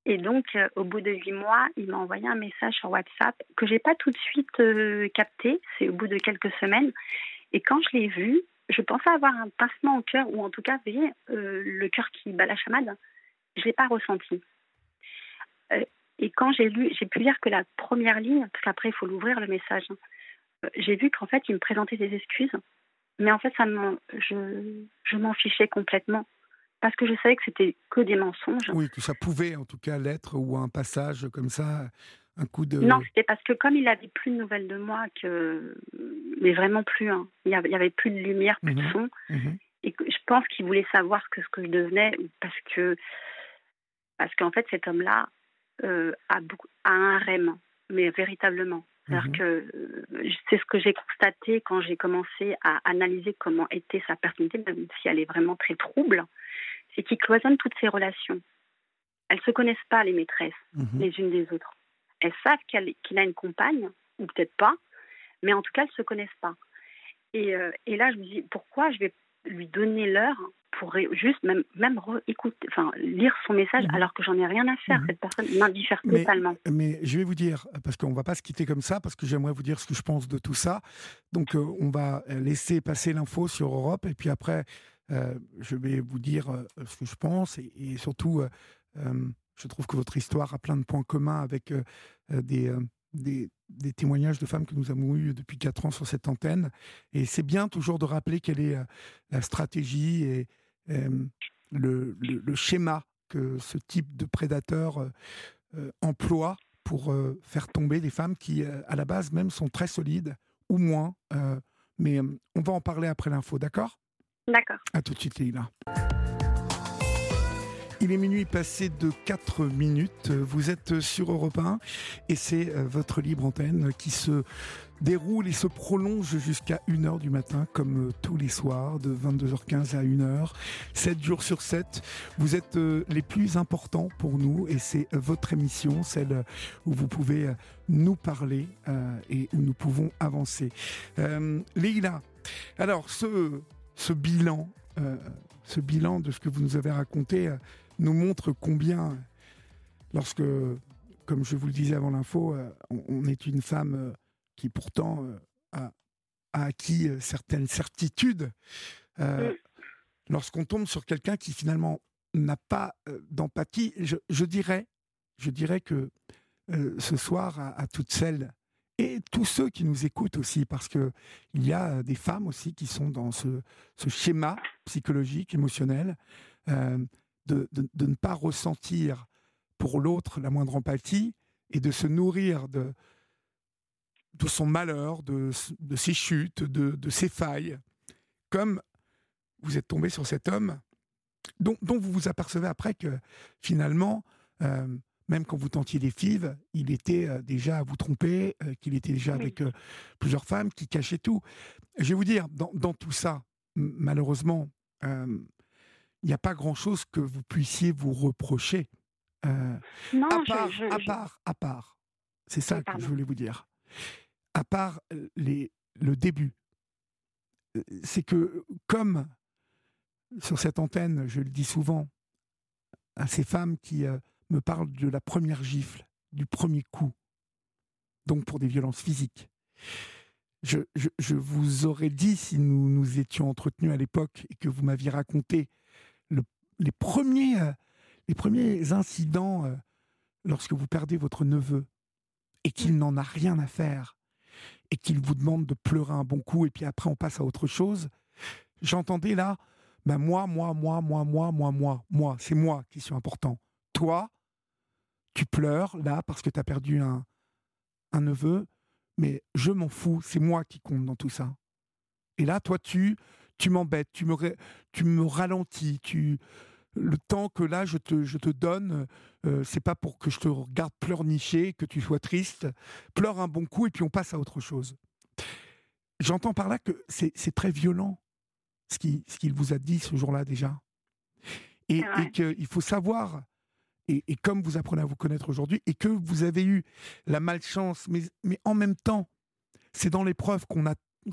S2: Et donc, au bout de huit mois, il m'a envoyé un message sur WhatsApp que j'ai pas tout de suite capté. C'est au bout de quelques semaines. Et quand je l'ai vu, je pensais avoir un pincement au cœur, ou en tout cas, vous voyez, le cœur qui bat la chamade je ne l'ai pas ressenti. Euh, et quand j'ai lu, j'ai pu lire que la première ligne, parce qu'après il faut l'ouvrir le message, euh, j'ai vu qu'en fait il me présentait des excuses, mais en fait ça je, je m'en fichais complètement parce que je savais que c'était que des mensonges.
S1: Oui, que ça pouvait en tout cas l'être ou un passage comme ça, un coup de.
S2: Non, c'était parce que comme il n'avait plus de nouvelles de moi, que mais vraiment plus, hein. il n'y avait, plus de lumière, plus de mhm. son, mhm. et je pense qu'il voulait savoir que ce que je devenais parce que parce qu'en fait, cet homme-là euh, a, a, un REM, mais véritablement. Mhm. que euh, c'est ce que j'ai constaté quand j'ai commencé à analyser comment était sa personnalité, même si elle est vraiment très trouble, c'est qu'il cloisonne toutes ses relations. Elles ne se connaissent pas, les maîtresses, les unes des autres. Elles savent qu'il a une compagne, ou peut-être pas, mais en tout cas, elles ne se connaissent pas. Et, euh, et, là, je me dis, pourquoi je vais lui donner l'heure pour juste même, même enfin, lire son message mhm. alors que j'en ai rien à faire? Mhm. Cette personne m'indiffère totalement.
S1: Mais je vais vous dire, parce qu'on ne va pas se quitter comme ça, parce que j'aimerais vous dire ce que je pense de tout ça. Donc euh, on va laisser passer l'info sur Europe et puis après, euh, je vais vous dire ce que je pense et, surtout, je trouve que votre histoire a plein de points communs avec des, des, des, témoignages de femmes que nous avons eus depuis quatre ans sur cette antenne. Et c'est bien toujours de rappeler quelle est la stratégie et, euh, le, le, schéma que ce type de prédateur euh, euh, emploie pour faire tomber des femmes qui, à la base même, sont très solides, ou moins. mais on va en parler après l'info, d'accord?
S2: D'accord.
S1: À tout de suite, Leïla. Il est minuit passé de 4 minutes. Vous êtes sur Europe 1 et c'est votre libre antenne qui se déroule et se prolonge jusqu'à 1h du matin, comme euh, tous les soirs, de 22h15 à 1h, 7 jours sur 7. Vous êtes euh, les plus importants pour nous et c'est euh, votre émission, celle où vous pouvez nous parler et où nous pouvons avancer. Euh, alors ce, ce bilan, ce bilan de ce que vous nous avez raconté nous montre combien, lorsque, comme je vous le disais avant l'info, on, est une femme qui pourtant euh, a, acquis euh, certaines certitudes, euh, lorsqu'on tombe sur quelqu'un qui finalement n'a pas d'empathie, je, dirais, je dirais que ce soir, à, toutes celles et tous ceux qui nous écoutent aussi, parce que il y a des femmes aussi qui sont dans ce, schéma psychologique, émotionnel, de, de, ne pas ressentir pour l'autre la moindre empathie et de se nourrir de, de son malheur, de, ses chutes, de, ses failles, comme vous êtes tombé sur cet homme dont, vous vous apercevez après que finalement, euh, même quand vous tentiez des fives, il était euh, déjà à vous tromper, euh, qu'il était déjà avec plusieurs femmes, qui cachait tout. Je vais vous dire, dans, tout ça, malheureusement, il n'y a pas grand-chose que vous puissiez vous reprocher.
S2: non,
S1: à part, à part, à part. C'est ça que je voulais vous dire. À part les, le début, c'est que comme sur cette antenne, je le dis souvent à ces femmes qui me parlent de la première gifle, du premier coup, donc pour des violences physiques. Je, vous aurais dit, si nous nous étions entretenus à l'époque et que vous m'aviez raconté les, premiers, euh, les premiers incidents euh, lorsque vous perdez votre neveu et qu'il n'en a rien à faire et qu'il vous demande de pleurer un bon coup et puis après on passe à autre chose, j'entendais là, ben moi, moi, moi, moi, moi, moi, moi, moi, c'est moi qui suis important. Toi, tu pleures là parce que tu as perdu un, un neveu, mais je m'en fous, c'est moi qui compte dans tout ça. Et là, toi, tu, tu m'embêtes, tu me, tu me ralentis, tu, le temps que là je te, je te donne, euh, c'est pas pour que je te regarde pleurnicher, que tu sois triste. Pleure un bon coup et puis on passe à autre chose. J'entends par là que c'est très violent ce qu'il ce qu'il vous a dit ce jour-là déjà. Et, et qu'il faut savoir et, comme vous apprenez à vous connaître aujourd'hui, et que vous avez eu la malchance, mais, mais en même temps, c'est dans l'épreuve qu'on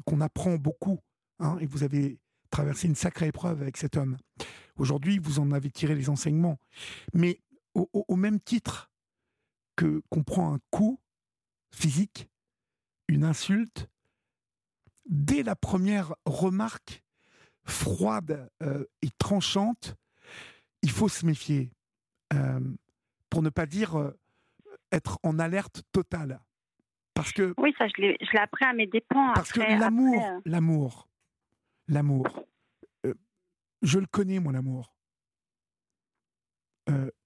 S1: qu'on apprend beaucoup. Hein, et vous avez traversé une sacrée épreuve avec cet homme. Aujourd'hui, vous en avez tiré les enseignements. Mais au, même titre que qu'on prend un coup physique, une insulte, dès la première remarque froide euh, et tranchante, il faut se méfier. Euh, pour ne pas dire euh, être en alerte totale. Parce que
S2: oui, ça je l'ai, appris à mes dépens.
S1: Parce que l'amour, euh. L'amour, l'amour, je le connais mon amour.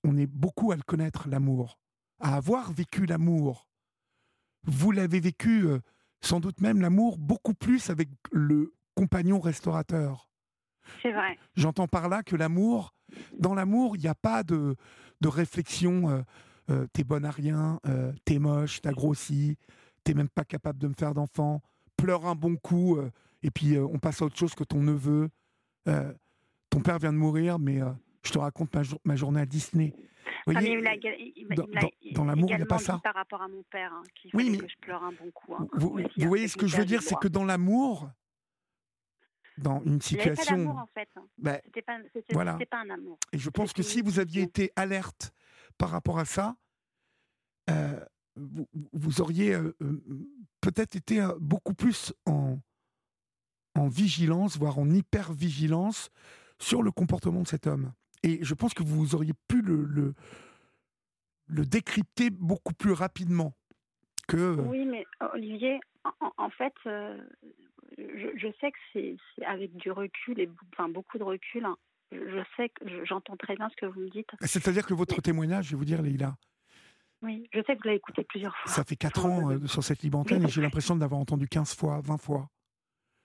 S1: on est beaucoup à le connaître l'amour, à avoir vécu l'amour. Vous l'avez vécu sans doute même l'amour beaucoup plus avec le compagnon restaurateur.
S2: C'est vrai.
S1: J'entends par là que l'amour, dans l'amour, il n'y a pas de, de réflexion. Euh, euh, t'es bonne à rien, euh, t'es moche, t'as grossi, t'es même pas capable de me faire d'enfant. Pleure un bon coup et puis on passe à autre chose que ton neveu. ton père vient de mourir, mais je te raconte ma, journée à Disney.
S2: Vous voyez, dans, l'amour, il n'y a pas ça. Par rapport à mon père, hein, oui, mais que je pleure un bon coup. Hein,
S1: vous, vous hein, voyez ce que je veux dire, c'est que dans l'amour, dans une situation.
S2: Il en fait. Hein. Bah, c'était pas, voilà. pas, un amour.
S1: Et je pense que si vous aviez été alerte par rapport à ça, euh, vous, vous, auriez euh, euh, peut-être été beaucoup plus en, en vigilance, voire en hyper-vigilance sur le comportement de cet homme. Et je pense que vous auriez pu le, le, le décrypter beaucoup plus rapidement que.
S2: Oui, mais Olivier, en, fait, je, sais que c'est avec du recul, et enfin beaucoup de recul, hein. je sais que j'entends très bien ce que vous me dites.
S1: C'est-à-dire que votre témoignage, je vais vous dire, Leïla.
S2: Oui, je sais que vous l'avez écouté plusieurs fois.
S1: Ça fait 4 ans euh, sur cette libre et j'ai l'impression de l'avoir entendu 15 fois, 20 fois.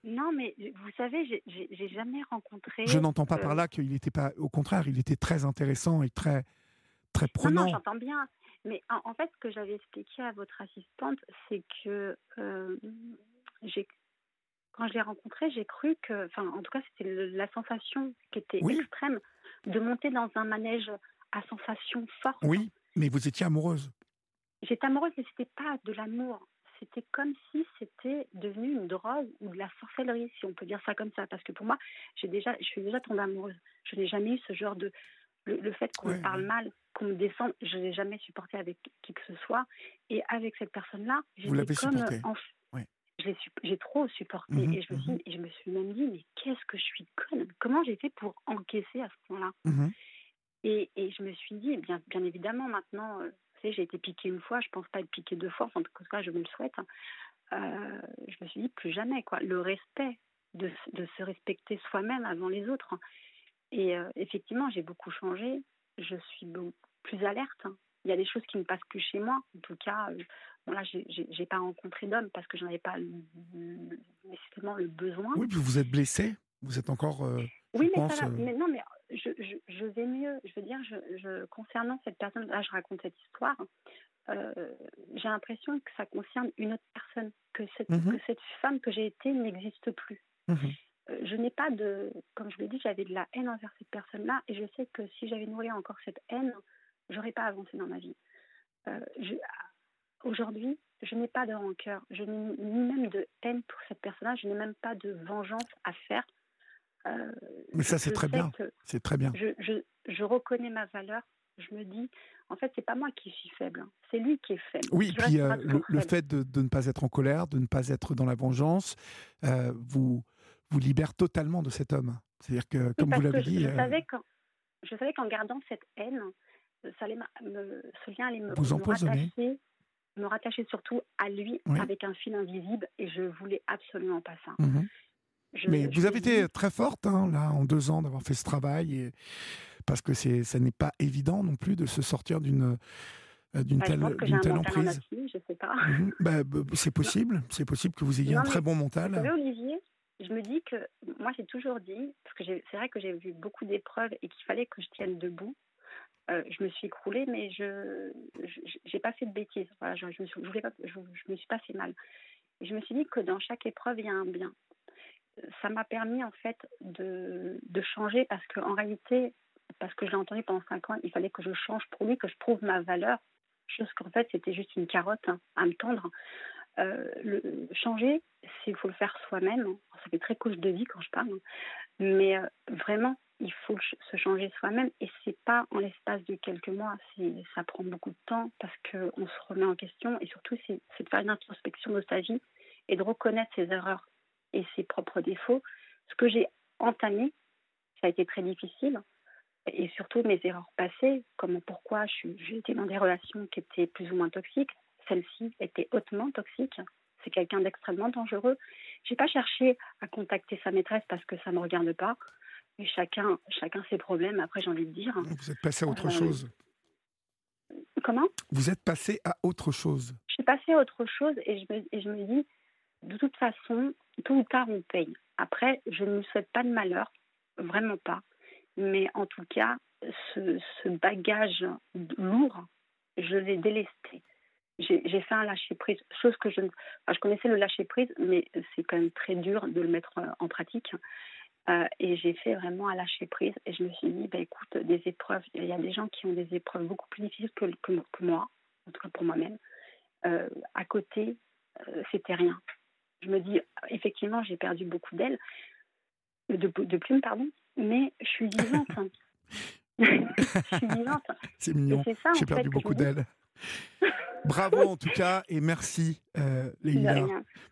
S2: Non, mais vous savez, j'ai jamais rencontré.
S1: Je n'entends pas par euh, là qu'il n'était pas. Au contraire, il était très intéressant et très, très prenant. Non,
S2: non j'entends bien. Mais en, fait, ce que j'avais expliqué à votre assistante, c'est que euh, j'ai quand je l'ai rencontré, j'ai cru que, enfin, en tout cas, c'était la sensation qui était extrême de monter dans un manège à sensation forte.
S1: Oui, mais vous étiez amoureuse.
S2: J'étais amoureuse, mais c'était pas de l'amour. C'était comme si c'était devenu une drogue ou de la sorcellerie, si on peut dire ça comme ça. Parce que pour moi, j'ai déjà, je suis déjà tombée amoureuse. Je n'ai jamais eu ce genre de, le, fait qu'on me parle mal, qu'on me descende, je n'ai jamais supporté avec qui que ce soit. Et avec cette personne-là,
S1: j'étais comme
S2: en, j'ai trop supporté. Mmh et, je me suis, mmh je me suis même dit, mais qu'est-ce que je suis conne? Comment j'ai fait pour encaisser à ce point-là? Mmh et, et, je me suis dit, bien, bien évidemment, maintenant, euh, j'ai été piquée une fois, je pense pas être piquée deux fois, en tout cas, je me le souhaite. Hein. Euh, je me suis dit, plus jamais, quoi. Le respect, de, de se respecter soi-même avant les autres. Et euh, effectivement, j'ai beaucoup changé. Je suis plus alerte. Hein. Il y a des choses qui ne passent plus chez moi. En tout cas, Bon, là, j'ai pas rencontré d'homme parce que j'en avais pas nécessairement le besoin.
S1: Oui, puis vous êtes blessé Vous êtes encore. Euh, oui,
S2: mais, ça va. Euh, mais non, mais je, je, vais mieux. Je veux dire, je, concernant cette personne, là, je raconte cette histoire. Euh, j'ai l'impression que ça concerne une autre personne, que cette, mmh que cette femme que j'ai été n'existe plus. Mmh je n'ai pas de, comme je l'ai dit, j'avais de la haine envers cette personne-là, et je sais que si j'avais nourri encore cette haine, j'aurais pas avancé dans ma vie. Aujourd'hui, je n'ai pas de rancœur, je n'ai ni même de haine pour cette personne-là, je n'ai même pas de vengeance à faire.
S1: Mais ça, c'est très bien. C'est très bien.
S2: Je, je, je reconnais ma valeur, je me dis, en fait, c'est pas moi qui suis faible, hein. c'est lui qui est faible.
S1: Oui, et puis euh, le, fait de, de, ne pas être en colère, de ne pas être dans la vengeance, euh, vous, vous libère totalement de cet homme. C'est-à-dire que, comme vous l'avez dit.
S2: Je, euh, savais je qu'en gardant cette haine, ça allait me, ce lien allait me,
S1: vous
S2: me rattacher, me rattacher surtout à lui avec un fil invisible, et je voulais absolument pas ça.
S1: Mmh Mais vous avez été très forte, hein, là, en deux ans, d'avoir fait ce travail. Et parce que c'est, ça n'est pas évident non plus de se sortir d'une euh, d'une
S2: bah,
S1: telle, d'une telle emprise.
S2: je sais pas.
S1: Mhm. Bah, c'est possible, c'est possible que vous ayez un très bon mental.
S2: Vous savez, Olivier, je me dis que moi j'ai toujours dit, parce que c'est vrai que j'ai vu beaucoup d'épreuves et qu'il fallait que je tienne debout. Euh, je me suis écroulée, mais je j'ai pas fait de bêtises. Voilà, je, je, me suis, je, pas, je, je, me suis pas fait mal. Et je me suis dit que dans chaque épreuve, il y a un bien. Ça m'a permis en fait de, changer parce qu'en réalité, parce que je l'ai entendu pendant cinq ans, il fallait que je change pour lui, que je prouve ma valeur, chose qu'en fait c'était juste une carotte hein, à me tendre. Euh, changer, il faut le faire soi-même. Ça fait très couche de vie quand je parle, mais euh, vraiment, il faut se changer soi-même et c'est pas en l'espace de quelques mois. Ça prend beaucoup de temps parce qu'on se remet en question et surtout c'est de faire une introspection de sa vie et de reconnaître ses erreurs et ses propres défauts. Ce que j'ai entamé, ça a été très difficile et surtout mes erreurs passées, comme pourquoi j'ai été dans des relations qui étaient plus ou moins toxiques. Celle-ci était hautement toxique. C'est quelqu'un d'extrêmement dangereux. J'ai pas cherché à contacter sa maîtresse parce que ça ne me regarde pas. Mais chacun, chacun ses problèmes. Après, j'ai envie de dire.
S1: Vous êtes passé à autre euh, chose.
S2: Comment?
S1: Vous êtes passé à autre chose.
S2: Je suis passée à autre chose et je, me, et je me dis, de toute façon, tôt ou tard, on paye. Après, je ne souhaite pas de malheur, vraiment pas. Mais en tout cas, ce, bagage lourd, je l'ai délesté. J'ai fait un lâcher prise, chose que je connaissais le lâcher prise, mais c'est quand même très dur de le mettre en pratique. Euh, et j'ai fait vraiment un lâcher prise et je me suis dit, bah, écoute, des épreuves, il y a des gens qui ont des épreuves beaucoup plus difficiles que, moi, en tout cas pour moi-même. Euh, à côté, euh, c'était rien. Je me dis, effectivement, j'ai perdu beaucoup d'ailes, de, de plumes, pardon, mais je suis vivante. je suis vivante.
S1: C'est mignon. J'ai perdu beaucoup d'ailes. Bravo en tout cas et merci euh,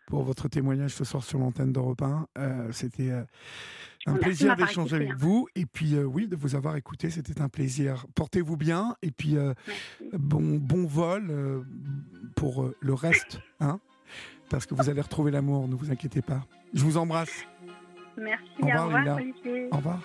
S1: pour votre témoignage ce soir sur l'antenne d'Europe 1. Euh, c'était euh, un plaisir d'échanger avec hein. vous et puis euh, oui de vous avoir écouté, c'était un plaisir. Portez-vous bien et puis bon bon vol pour le reste, hein, parce que vous allez retrouver l'amour, ne vous inquiétez pas. Je vous embrasse.
S2: Merci. Au revoir,
S1: Au revoir.